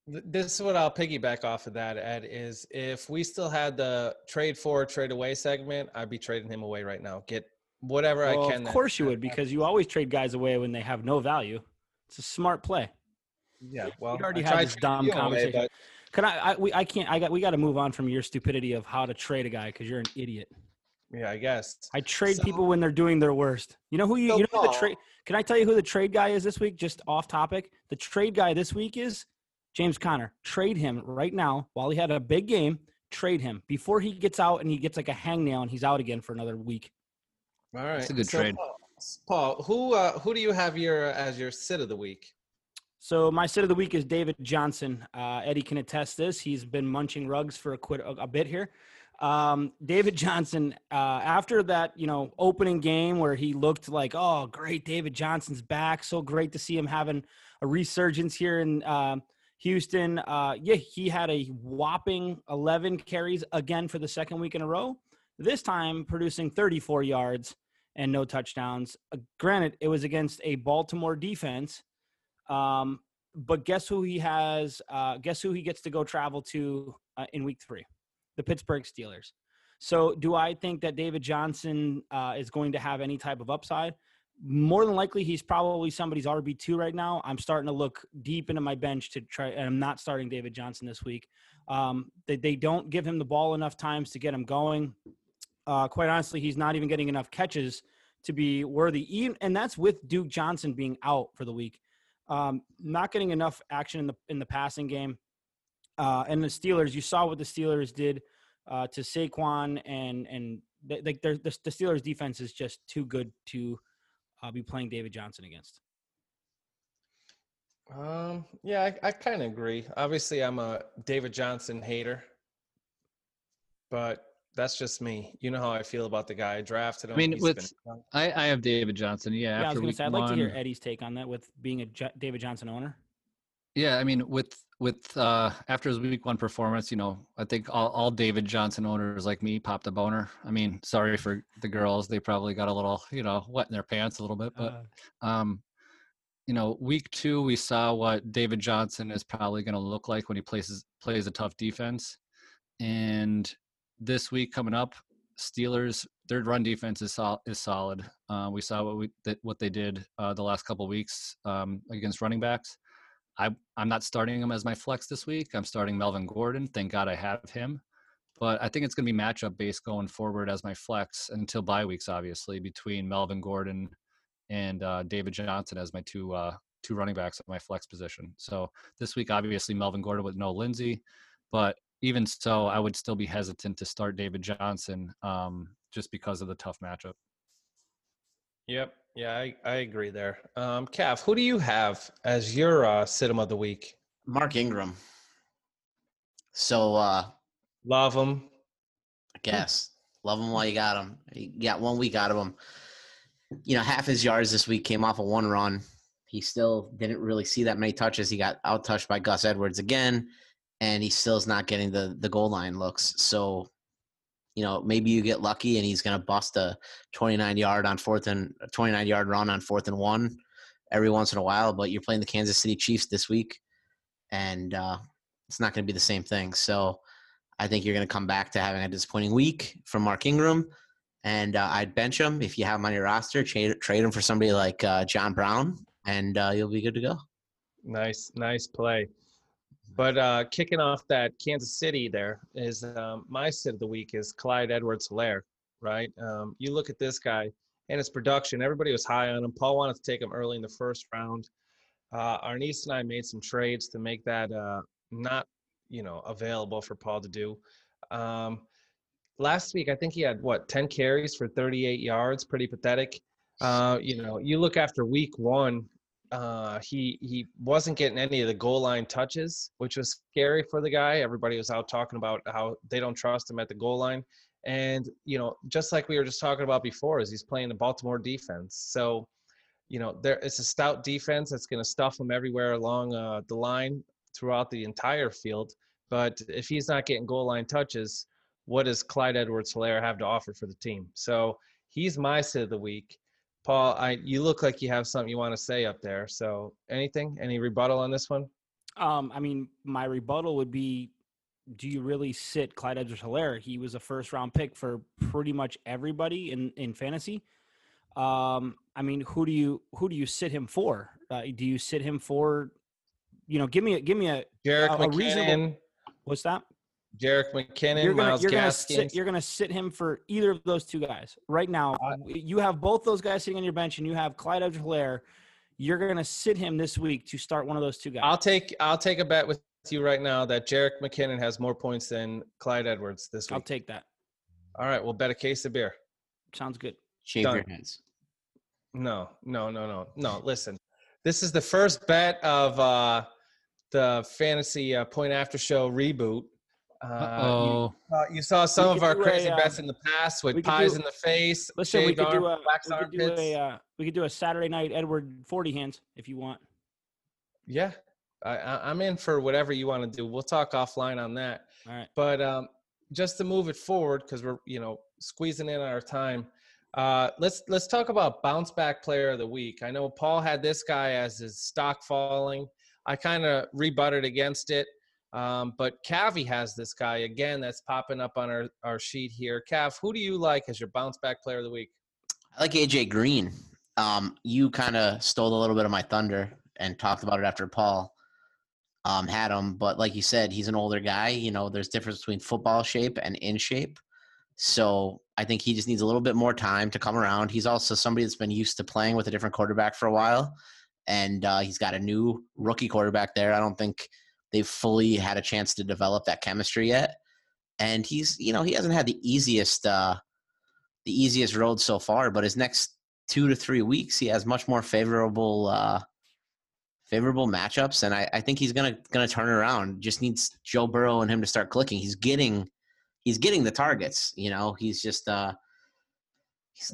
This is what I'll piggyback off of that, Ed, is if we still had the trade for, trade away segment, I'd be trading him away right now. Get whatever Well, I can. of that- course you would, because you always trade guys away when they have no value. It's a smart play. Yeah, well, you already I had this trading dumb you away, conversation. but Can I? I we I can't. I got. We got to move on from your stupidity of how to trade a guy because you're an idiot. yeah, I guess. I trade So- people when they're doing their worst. You know who you? So, you know who the trade. Can I tell you who the trade guy is this week? Just off topic. The trade guy this week is James Conner. Trade him right now while he had a big game. Trade him before he gets out and he gets like a hangnail and he's out again for another week. All right, It's a good so, trade. Paul, Paul, who uh, who do you have your as your sit of the week? So my sit of the week is David Johnson. Uh, Eddie can attest this. He's been munching rugs for a, quit, a, bit here. Um, David Johnson, uh, after that, you know, opening game where he looked like, oh, great, David Johnson's back. So great to see him having a resurgence here in um Houston. Uh, yeah, he had a whopping 11 carries again for the second week in a row. This time producing 34 yards and no touchdowns. Uh, granted, it was against a Baltimore defense. Um, but guess who he has? Uh, guess who he gets to go travel to uh, in week three? The Pittsburgh Steelers. So, do I think that David Johnson uh, is going to have any type of upside? More than likely, he's probably somebody's RB two right now. I'm starting to look deep into my bench to try, and I'm not starting David Johnson this week. Um, they, they don't give him the ball enough times to get him going. Uh, quite honestly, he's not even getting enough catches to be worthy. Even, and that's with Duke Johnson being out for the week. Um, not getting enough action in the in the passing game. Uh, and the Steelers, you saw what the Steelers did uh, to Saquon, and and they, the, the Steelers defense is just too good to uh, be playing David Johnson against. Um, yeah, I, I kind of agree. Obviously, I'm a David Johnson hater, but that's just me. You know how I feel about the guy. I drafted him. I mean, He's with been- I, I have David Johnson. Yeah, Yeah, I was going to say I'd like to hear one- Eddie's take on that with being a J- David Johnson owner. Yeah, I mean, with with uh after his week one performance, you know, I think all, all David Johnson owners like me popped a boner. I mean, sorry for the girls; they probably got a little, you know, wet in their pants a little bit. But um, you know, week two we saw what David Johnson is probably going to look like when he plays plays a tough defense, and this week coming up, Steelers their run defense is sol- is solid. Uh, we saw what we that what they did uh, the last couple weeks um, against running backs. I I'm not starting him as my flex this week. I'm starting Melvin Gordon. Thank God I have him. But I think it's going to be matchup based going forward as my flex until bye weeks, obviously, between Melvin Gordon and uh, David Johnson as my two uh, two running backs at my flex position. So this week, obviously, Melvin Gordon with no Lindsay, but even so, I would still be hesitant to start David Johnson um, just because of the tough matchup. Yep. Yeah, I, I agree there. Um, Cav, who do you have as your uh, situm of the week? Mark Ingram. So uh Love him. I guess. Love him while you got him. You got one week out of him. You know, half his yards this week came off of one run. He still didn't really see that many touches. He got out touched by Gus Edwards again, and he still is not getting the the goal line looks. So, you know, maybe you get lucky and he's gonna bust a 29 yard on fourth and 29 yard run on fourth and one every once in a while. But you're playing the Kansas City Chiefs this week, and uh, it's not gonna be the same thing. So. I think you're going to come back to having a disappointing week from Mark Ingram, and uh, I'd bench him if you have him on your roster. Trade trade him for somebody like uh, John Brown, and uh, you'll be good to go. Nice, nice play. But uh, kicking off that Kansas City there is um, my sit of the week is Clyde Edwards Helaire, right? Um, you look at this guy and his production, everybody was high on him. Paul wanted to take him early in the first round. Uh, Arnice and I made some trades to make that uh, not, you know, available for Paul to do. Um, last week, I think he had what, 10 carries for 38 yards, pretty pathetic. Uh, you know, you look after week one, uh, he he wasn't getting any of the goal line touches, which was scary for the guy. Everybody was out talking about how they don't trust him at the goal line, and you know, just like we were just talking about before, is he's playing the Baltimore defense. So, you know, there it's a stout defense that's going to stuff him everywhere along uh, the line throughout the entire field. But if he's not getting goal line touches, what does Clyde Edwards-Helaire have to offer for the team? So he's my sit of the week. Paul, I you look like you have something you want to say up there. So anything, any rebuttal on this one? Um, I mean, my rebuttal would be: Do you really sit Clyde Edwards-Helaire? He was a first-round pick for pretty much everybody in in fantasy. Um, I mean, who do you who do you sit him for? Uh, do you sit him for? You know, give me a give me a Jerick a, a reasonable. What's that? Jerick McKinnon, you're gonna Miles you're gonna sit you're gonna sit him for either of those two guys right now. you have both those guys sitting on your bench, and you have Clyde Edwards-Helaire. You're gonna sit him this week to start one of those two guys. I'll take I'll take a bet with you right now that Jerick McKinnon has more points than Clyde Edwards this week. I'll take that. All right, we'll bet a case of beer. Sounds good. Shave Done. your heads. No, no, no, no, no. Listen, this is the first bet of uh, the fantasy uh, point after show reboot. Uh, Oh, you, uh, you saw some We of our do a, crazy uh, bets in the past with pies do- in the face, Listen, we shaved could do arm, a we could do a uh, we could do a Saturday night Edward Forty hands if you want. Yeah, I, I, I'm in for whatever you want to do. We'll talk offline on that. All right. But um, just to move it forward, because we're you know squeezing in our time, uh, let's let's talk about bounce back player of the week. I know Paul had this guy as his stock falling. I kind of rebutted against it, um, but Cavi has this guy again that's popping up on our our sheet here. Cav, who do you like as your bounce back player of the week? I like AJ Green. Um, you kind of stole a little bit of my thunder and talked about it after Paul um, had him. But like you said, he's an older guy. You know, there's difference between football shape and in shape. So I think he just needs a little bit more time to come around. He's also somebody that's been used to playing with a different quarterback for a while, and uh, he's got a new rookie quarterback there. I don't think they've fully had a chance to develop that chemistry yet. And he's, you know, he hasn't had the easiest, uh, the easiest road so far. But his next two to three weeks, he has much more favorable, uh, favorable matchups, and I, I think he's gonna gonna turn around. Just needs Joe Burrow and him to start clicking. He's getting he's getting the targets. You know, he's just uh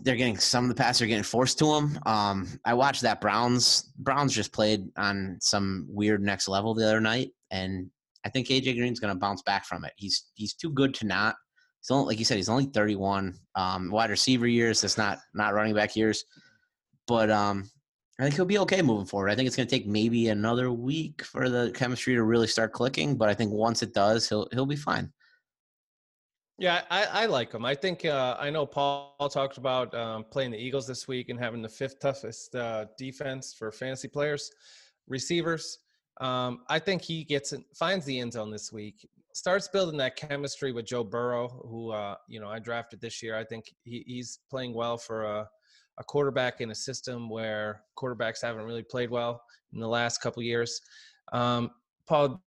they're getting some of the passes are getting forced to him. Um, I watched that Browns Browns just played on some weird next level the other night, and I think AJ Green's gonna bounce back from it. He's he's too good to not. He's only like you said, he's only 31. Um, wide receiver years, that's not not running back years, but um, I think he'll be okay moving forward. I think it's going to take maybe another week for the chemistry to really start clicking, but I think once it does, he'll he'll be fine. Yeah, I, I like him. I think uh, I know Paul talked about um, playing the Eagles this week and having the fifth toughest uh, defense for fantasy players, receivers. Um, I think he gets finds the end zone this week. Starts building that chemistry with Joe Burrow, who uh, you know I drafted this year. I think he, he's playing well for a, a quarterback in a system where quarterbacks haven't really played well in the last couple years. Um, Paul,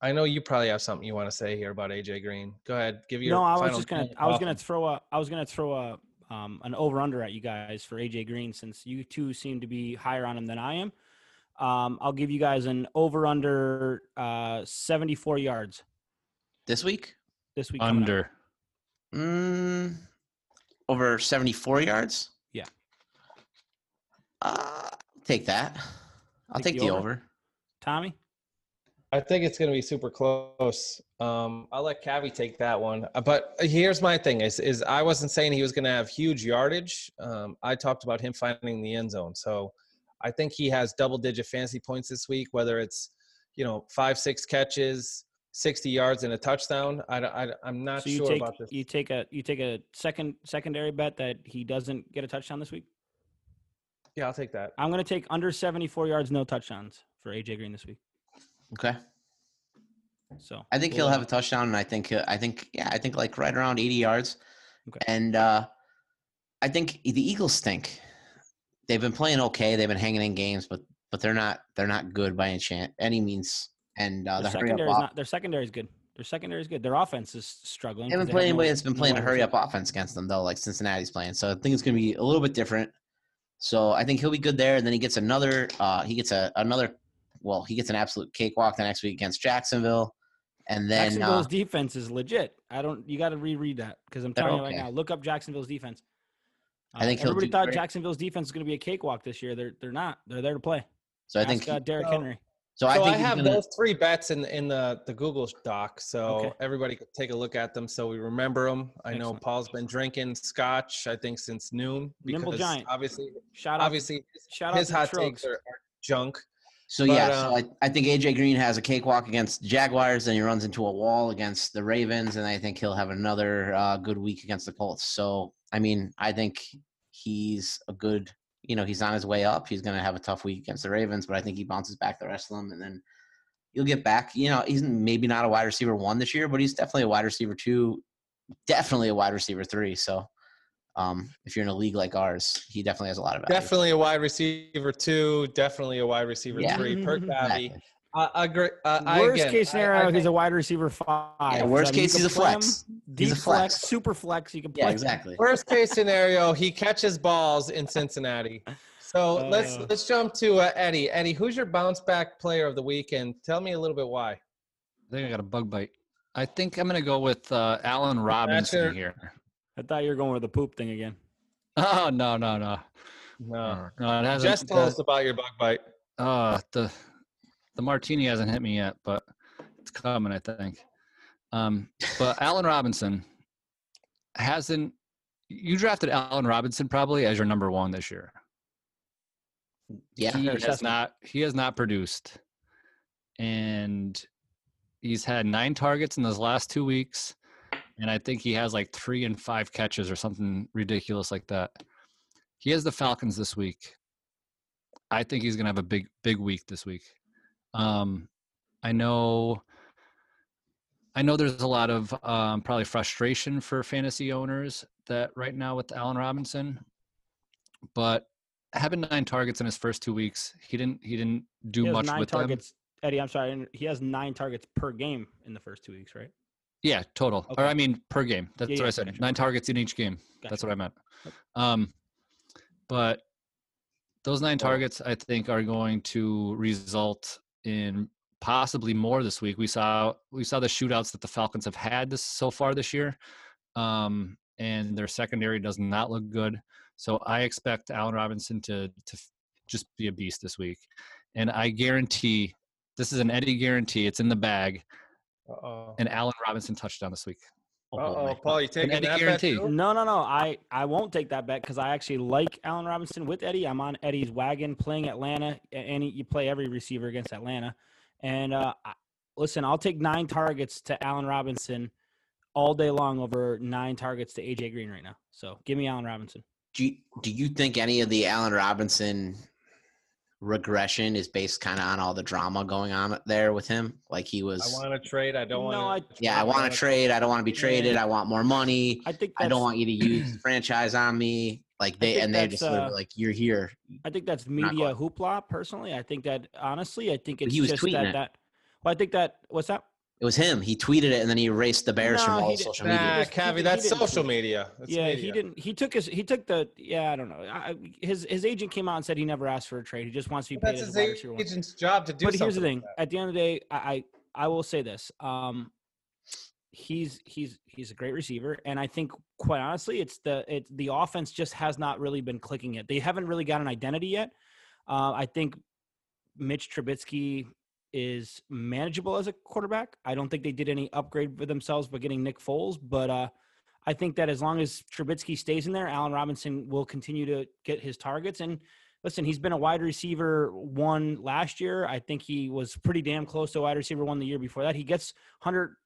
I know you probably have something you want to say here about AJ Green. Go ahead, give your. No, I was just gonna. I was gonna throw a. I was gonna throw a um, an over under at you guys for AJ Green since you two seem to be higher on him than I am. Um, I'll give you guys an over under uh, 74 yards This week, this week. Under. mm, over 74 yards. Yeah. Uh, take that. I'll Take take, the the over? over. Tommy. I think it's going to be super close. Um, I'll let Cavi take that one. Uh, But here's my thing: is is I wasn't saying he was going to have huge yardage. Um, I talked about him finding the end zone. So I think he has double-digit fantasy points this week, whether it's you know five, six catches, sixty yards, and a touchdown. I, I I'm not So you sure take about this. you take a you take a second secondary bet that he doesn't get a touchdown this week. Yeah, I'll take that. I'm gonna take under 74 yards, no touchdowns for AJ Green this week. Okay. So I think we'll, he'll uh, have a touchdown, and I think uh, I think yeah, I think like right around 80 yards. Okay. And uh, I think the Eagles stink. They've been playing okay. They've been hanging in games, but but they're not they're not good by any chance any means. And uh, their the secondary is not their secondary is good. Their secondary is good. Their offense is struggling. They 'cause haven't they played have anybody no- that's been playing a hurry up offense against them though, like Cincinnati's playing. So I think it's going to be a little bit different. So I think he'll be good there, and then he gets another. Uh, he gets a another. Well, he gets an absolute cakewalk the next week against Jacksonville, and then uh, Jacksonville's defense is legit. I don't. You got to reread that because I'm telling you right now. Look up Jacksonville's defense. I think Uh, everybody thought great. Jacksonville's defense was going to be a cakewalk this year. They're they're not. They're there to play. so I Ask, think uh, Derrick So- Henry. so So I I, think he's have gonna- those three bets in in the the Google doc, so Okay. everybody could take a look at them so we remember them. I know Paul's been drinking scotch, I think, since noon Nimble because Giant. obviously, Shout out. obviously, shout out his to hot Trogs. takes are, are junk. So But, yeah, uh, so I, I think AJ Green has a cakewalk against Jaguars, then he runs into a wall against the Ravens, and I think he'll have another uh, good week against the Colts. So I mean, I think he's a good, you know, he's on his way up. He's going to have a tough week against the Ravens, but I think he bounces back the rest of them, and then you'll get back. You know, he's maybe not a wide receiver one this year, but he's definitely a wide receiver two, definitely a wide receiver three. So um, if you're in a league like ours, he definitely has a lot of value. Definitely a wide receiver two. Definitely a wide receiver Yeah. three. Per Cavi. Exactly. I I agree. Uh, I, Worst again, case scenario, I he's a wide receiver five. Yeah, worst I mean, you case, he's a play him flex. He's a flex. flex. super flex. You can play. Yeah, him. exactly. Worst case scenario, he catches balls in Cincinnati. So let's Uh. let's jump to uh, Eddie. Eddie, who's your bounce back player of the weekend? Tell me a little bit why. I think I got a bug bite. I think I'm gonna go with uh, Allen Robinson your- here. I thought you were going with the poop thing again. Oh no no no No, no! It hasn't. just tell us about your bug bite. Uh, the the martini hasn't hit me yet, but it's coming, I think. Um, but Allen Robinson hasn't. You drafted Allen Robinson probably as your number one this year. Yeah. he has not. He has not produced, and he's had nine targets in those last two weeks, and I think he has like three and five catches or something ridiculous like that. He has the Falcons this week. I think he's gonna have a big, big week this week. Um, I know. I know there's a lot of um, probably frustration for fantasy owners that right now with Allen Robinson, but having nine targets in his first two weeks, he didn't he didn't do he much nine with them. targets. Eddie, I'm sorry. He has nine targets per game in the first two weeks, right? Yeah, total. Okay. Or I mean per game. That's Yeah, what yeah, I said. gotcha. Nine targets in each game. That's what I meant. Um, but those nine targets, I think, are going to result in possibly more this week. We saw we saw the shootouts that the Falcons have had this so far this year, um, and their secondary does not look good. So I expect Allen Robinson to to just be a beast this week, and I guarantee this is an Eddie guarantee. It's in the bag. Uh-oh. An Allen Robinson touchdown this week. Uh-oh, Paul, you taking Eddie that bet guarantee. too? No, no, no. I, I won't take that bet because I actually like Allen Robinson with Eddie. I'm on Eddie's wagon playing Atlanta, a- and you play every receiver against Atlanta. And uh, I- listen, I'll take nine targets to Allen Robinson all day long over nine targets to AJ Green right now. So give me Allen Robinson. Do you, do you think any of the Allen Robinson regression is based kind of on all the drama going on there with him? Like he was. I want to trade. I don't No, want I- yeah, I want to trade. I don't want to be traded. I want more money. I think I don't want you to use the franchise on me. Like they and they're just uh, like, you're here. I think that's media hoopla. Personally, I think that honestly, I think it's he was just tweeting that it. that. Well, I think that what's that? It was him. He tweeted it and then he erased the Bears from No, all he social Nah, media. just- he Cavi, that's social media. That's yeah, media. he didn't. He took his. He took the. Yeah, I don't know. I, I- his his agent came out and said he never asked for a trade. He just wants to be paid That's his a wide one. agent's job to do But here's the thing: like at the end of the day, I, I I will say this. Um, he's he's he's a great receiver, and I think quite honestly, it's the it's the offense just has not really been clicking yet. They haven't really got an identity yet. Uh, I think Mitch Trubisky is manageable as a quarterback. I don't think they did any upgrade for themselves by getting Nick Foles, but uh, I think that as long as Trubisky stays in there, Allen Robinson will continue to get his targets. And listen, he's been a wide receiver one last year. I think he was pretty damn close to wide receiver one the year before that. He gets 100,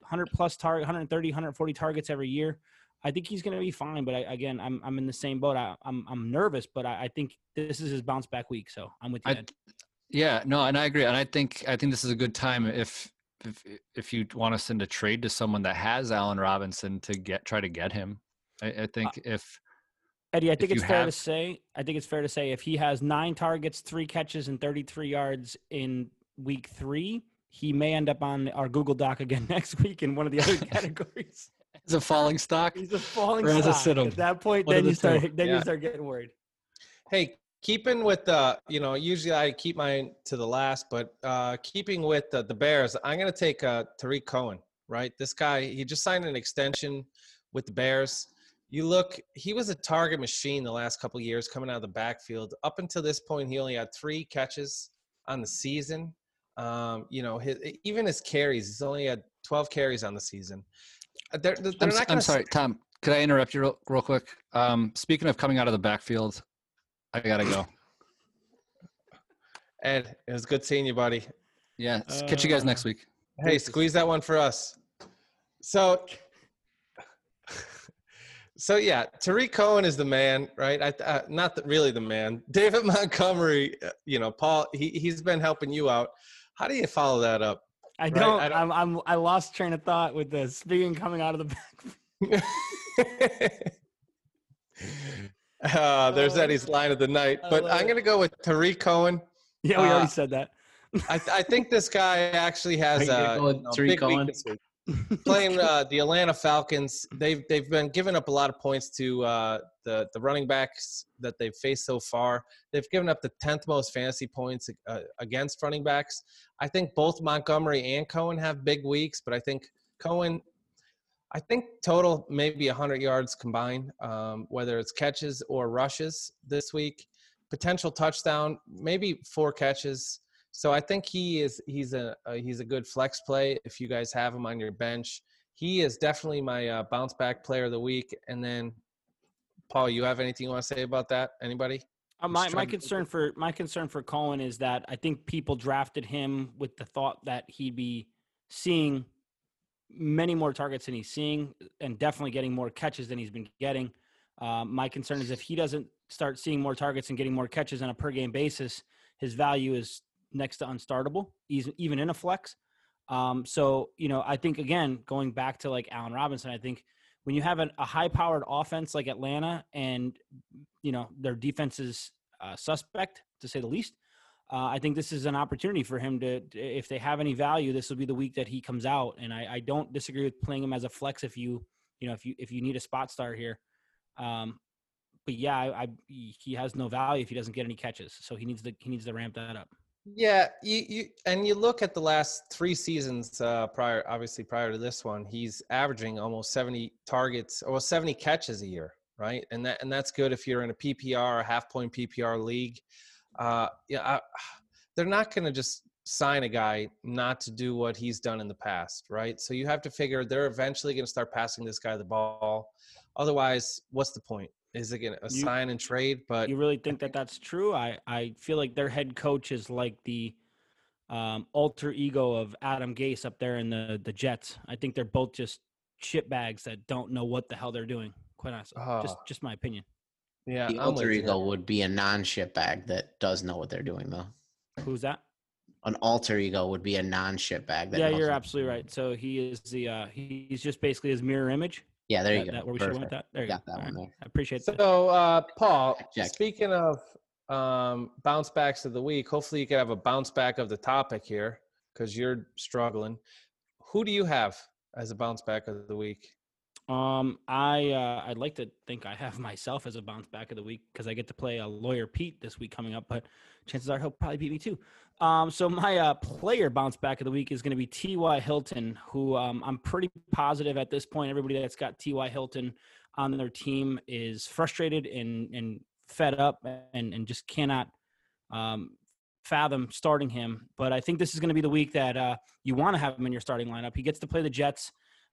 100 plus target, 130, 140 targets every year. I think he's going to be fine. But I, again, I'm I'm in the same boat. I, I'm I'm nervous, but I, I think this is his bounce back week. So I'm with you. I. yeah, no, and I agree, and I think I think this is a good time if if if you want to send a trade to someone that has Allen Robinson to get try to get him. I, I uh, think if Eddie, I think it's you fair to say. I think it's fair to say if he has nine targets, three catches, and 33 yards in week three, he may end up on our Google Doc again next week in one of the other categories. it's a falling stock. He's a falling Or as a sit-em. At that point, One then you start two. then Yeah. you start getting worried. Hey, keeping with the, you know, usually I keep mine to the last, but uh, keeping with the, the Bears, I'm going to take uh, Tarik Cohen, right? This guy, he just signed an extension with the Bears. You look, he was a target machine the last couple of years coming out of the backfield. Up until this point, he only had three catches on the season. Um, you know, his, even his carries, he's only had 12 carries on the season. Uh, They're, they're I'm, not I'm sorry, Tom. Could I interrupt you real, real quick? Um, speaking of coming out of the backfield, I gotta go. Ed, it was good seeing you, buddy. Yeah, s- catch you guys next week. Hey, squeeze that one for us. So, so yeah, Tarik Cohen is the man, right? I, uh, not the, really the man. David Montgomery, uh, you know, Paul, he he's been helping you out. How do you follow that up? I Right, don't, I don't- I'm, I'm I lost train of thought with the speaking coming out of the back. uh, there's Oh, Eddie's line of the night, but I'm gonna go with Tarik Cohen. Yeah, we Uh, already said that. I, I think this guy actually has a, you gonna uh, go you know, Tarik big Cohen? playing uh, the Atlanta Falcons. They've they've been giving up a lot of points to uh, the the running backs that they've faced so far. They've given up the tenth most fantasy points uh, against running backs. I think both Montgomery and Cohen have big weeks, but I think Cohen. I think total maybe 100 yards combined, um, whether it's catches or rushes this week. Potential touchdown, maybe four catches. So I think he is he's a, a he's a good flex play if you guys have him on your bench. He is definitely my uh, bounce back player of the week. And then, Paul, you have anything you want to say about that? Anybody? Uh, my my trying to- concern for my concern for Cohen is that I think people drafted him with the thought that he'd be seeing many more targets than he's seeing, and definitely getting more catches than he's been getting. Um, my concern is if he doesn't start seeing more targets and getting more catches on a per game basis, his value is next to unstartable, even in a flex. Um, so you know, I think again, going back to like Allen Robinson, I think when you have an, a high powered offense like Atlanta and you know their defense is uh, suspect to say the least. Uh, I think this is an opportunity for him to, if they have any value, this will be the week that he comes out. And I, I don't disagree with playing him as a flex if you, you know, if you if you need a spot start here. Um, but yeah, I, I he has no value if he doesn't get any catches. So he needs to he needs to ramp that up. Yeah, you, you and you look at the last three seasons uh, prior, obviously prior to this one, he's averaging almost seventy targets or seventy catches a year, right? And that and that's good if you're in a PPR, a half point PPR league. Uh, yeah, I, they're not going to just sign a guy not to do what he's done in the past, right? So you have to figure they're eventually going to start passing this guy the ball. Otherwise, what's the point? Is it going to sign and trade? But You really think that that's true? I I feel like their head coach is like the um, alter ego of Adam Gase up there in the the Jets. I think they're both just shit bags that don't know what the hell they're doing. Quite honestly, just Ah. just my opinion. Yeah, The I'm alter with you. ego would be a non-shit bag that does know what they're doing, though. Who's that? An alter ego would be a non-shit bag. That Yeah, knows you're what- absolutely right. So he is the uh, he's just basically his mirror image. Yeah, there you that, go. that where we should have went that. There you Got go. that All one right. there. I appreciate that. So, uh, Paul, Check, check. speaking of um, bounce backs of the week, hopefully you can have a bounce back of the topic here because you're struggling. Who do you have as a bounce back of the week? Um, I uh, I'd like to think I have myself as a bounce back of the week because I get to play a lawyer Pete this week coming up, but chances are he'll probably beat me too. Um, so my uh, player bounce back of the week is going to be T.Y. Hilton, who um, I'm pretty positive at this point. Everybody that's got T.Y. Hilton on their team is frustrated and and fed up and and just cannot um, fathom starting him. But I think this is going to be the week that uh, you want to have him in your starting lineup. He gets to play the Jets.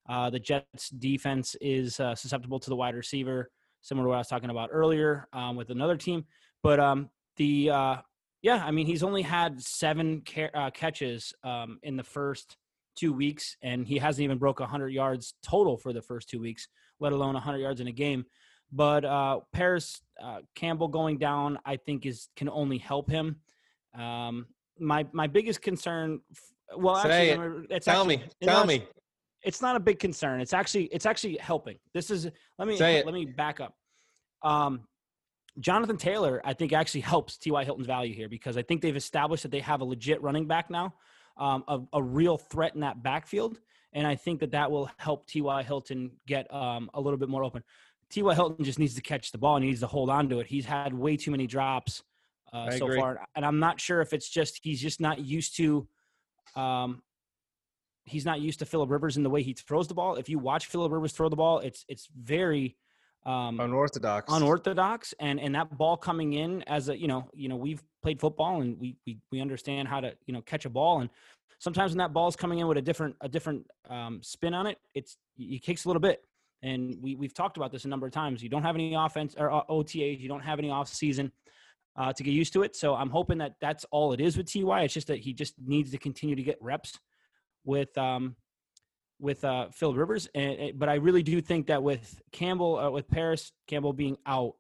Uh, the Jets defense is uh, susceptible to the wide receiver, similar to what I was talking about earlier um, with another team. But um, the uh, yeah, I mean, he's only had seven ca- uh, catches um, in the first two weeks, and he hasn't even broke 100 yards total for the first two weeks, let alone 100 yards in a game. But uh, Parris uh, Campbell going down, I think, is can only help him. Um, my my biggest concern, f- well, Say actually, it. it's Tell actually, me, tell me. It's not a big concern. It's actually it's actually helping. This is let me let me back up. Um, Jonathan Taylor, I think actually helps T.Y. Hilton's value here because I think they've established that they have a legit running back now, um, a, a real threat in that backfield, and I think that that will help T.Y. Hilton get um, a little bit more open. T.Y. Hilton just needs to catch the ball and he needs to hold on to it. He's had way too many drops uh, so agree. far, and I'm not sure if it's just he's just not used to. Um, he's not used to Philip Rivers in the way he throws the ball. If you watch Philip Rivers throw the ball, it's it's very um, Unorthodox. unorthodox, and and that ball coming in as a you know you know we've played football and we we we understand how to you know catch a ball, and sometimes when that ball is coming in with a different a different um, spin on it, it's it kicks a little bit. And we we've talked about this a number of times. You don't have any offense or uh, OTAs. You don't have any off season uh, to get used to it. So I'm hoping that that's all it is with Ty. It's just that he just needs to continue to get reps with um with uh Phil Rivers. And and- but I really do think that with Campbell uh, with Parris Campbell being out,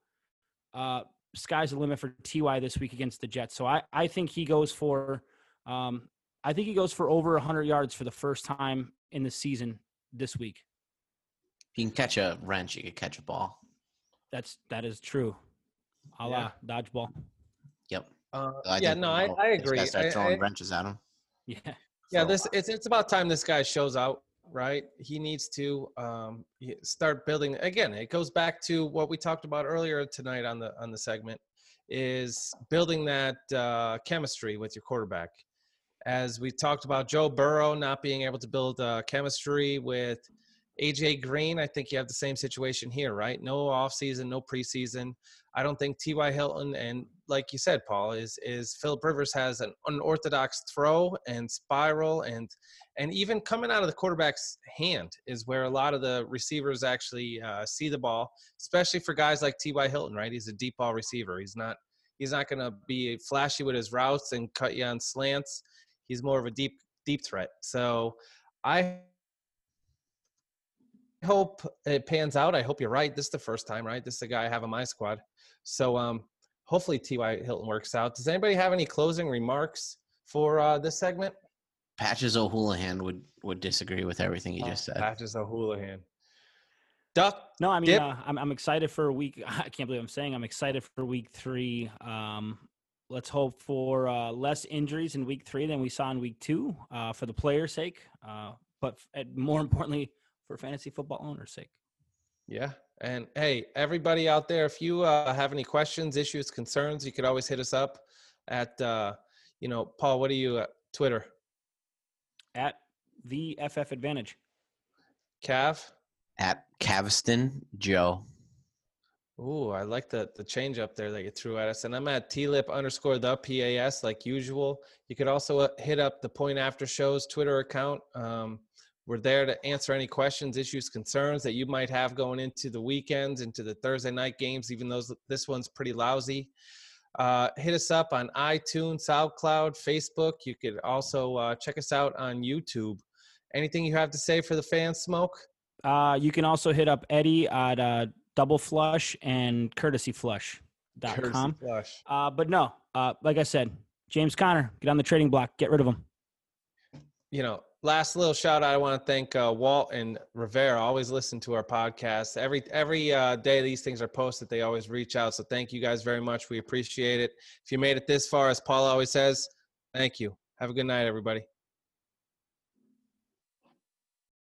uh sky's the limit for Ty this week against the Jets. So I I think he goes for um I think he goes for over 100 yards for the first time in the season this week. If you can catch a wrench, you can catch a ball. That's that is true. A la dodgeball. Yep. Uh, So I yeah, no, I, I agree. guys start I- throwing I- wrenches at him. Yeah. Yeah, So, this it's it's about time this guy shows out, right? He needs to um start building again. It goes back to what we talked about earlier tonight on the on the segment is building that uh, chemistry with your quarterback. As we talked about Joe Burrow not being able to build uh, chemistry with AJ Green, I think you have the same situation here, right? No offseason, no preseason. I don't think T.Y. Hilton and like you said, Paul, is is Philip Rivers has an unorthodox throw and spiral and and even coming out of the quarterback's hand is where a lot of the receivers actually uh, see the ball, especially for guys like T.Y. Hilton, right? He's a deep ball receiver. He's not he's not going to be flashy with his routes and cut you on slants. He's more of a deep deep threat. So I hope it pans out. I hope you're right. This is the first time, right? This is the guy I have on my squad. So um, hopefully T.Y. Hilton works out. Does anybody have any closing remarks for uh, this segment? Patches O'Houlihan would would disagree with everything Oh, you just said. Patches O'Houlihan. Duck. No, I mean, Dip. uh, I'm I'm excited for week. I can't believe I'm saying I'm excited for week three. Um, let's hope for uh, less injuries in week three than we saw in week two, uh, for the players' sake, uh, but f- more importantly, for fantasy football owners' sake. Yeah, And hey, everybody out there, if you uh, have any questions, issues, concerns, you could always hit us up at, uh, you know, Paul, what are you at Twitter? At the FF Advantage. Cav? At Caviston Joe. Ooh, I like the the change up there that you threw at us. And I'm at tlip underscore the PAS like usual. You could also uh, hit up the Point After Show's Twitter account. Um, we're there to answer any questions, issues, concerns that you might have going into the weekends, into the Thursday night games, even though this one's pretty lousy. Uh, hit us up on iTunes, SoundCloud, Facebook. You could also uh, check us out on YouTube. Anything you have to say for the fans, Smoke? Uh, you can also hit up Eddie at uh, Double Flush and CourtesyFlush.com. Courtesy Flush. Uh, but no, uh, like I said, James Conner, get on the trading block, get rid of him. You know, last little shout out. I want to thank uh, Walt and Rivera. Always listen to our podcast. Every every uh, day these things are posted, they always reach out. So thank you guys very much. We appreciate it. If you made it this far, as Paul always says, thank you. Have a good night, everybody.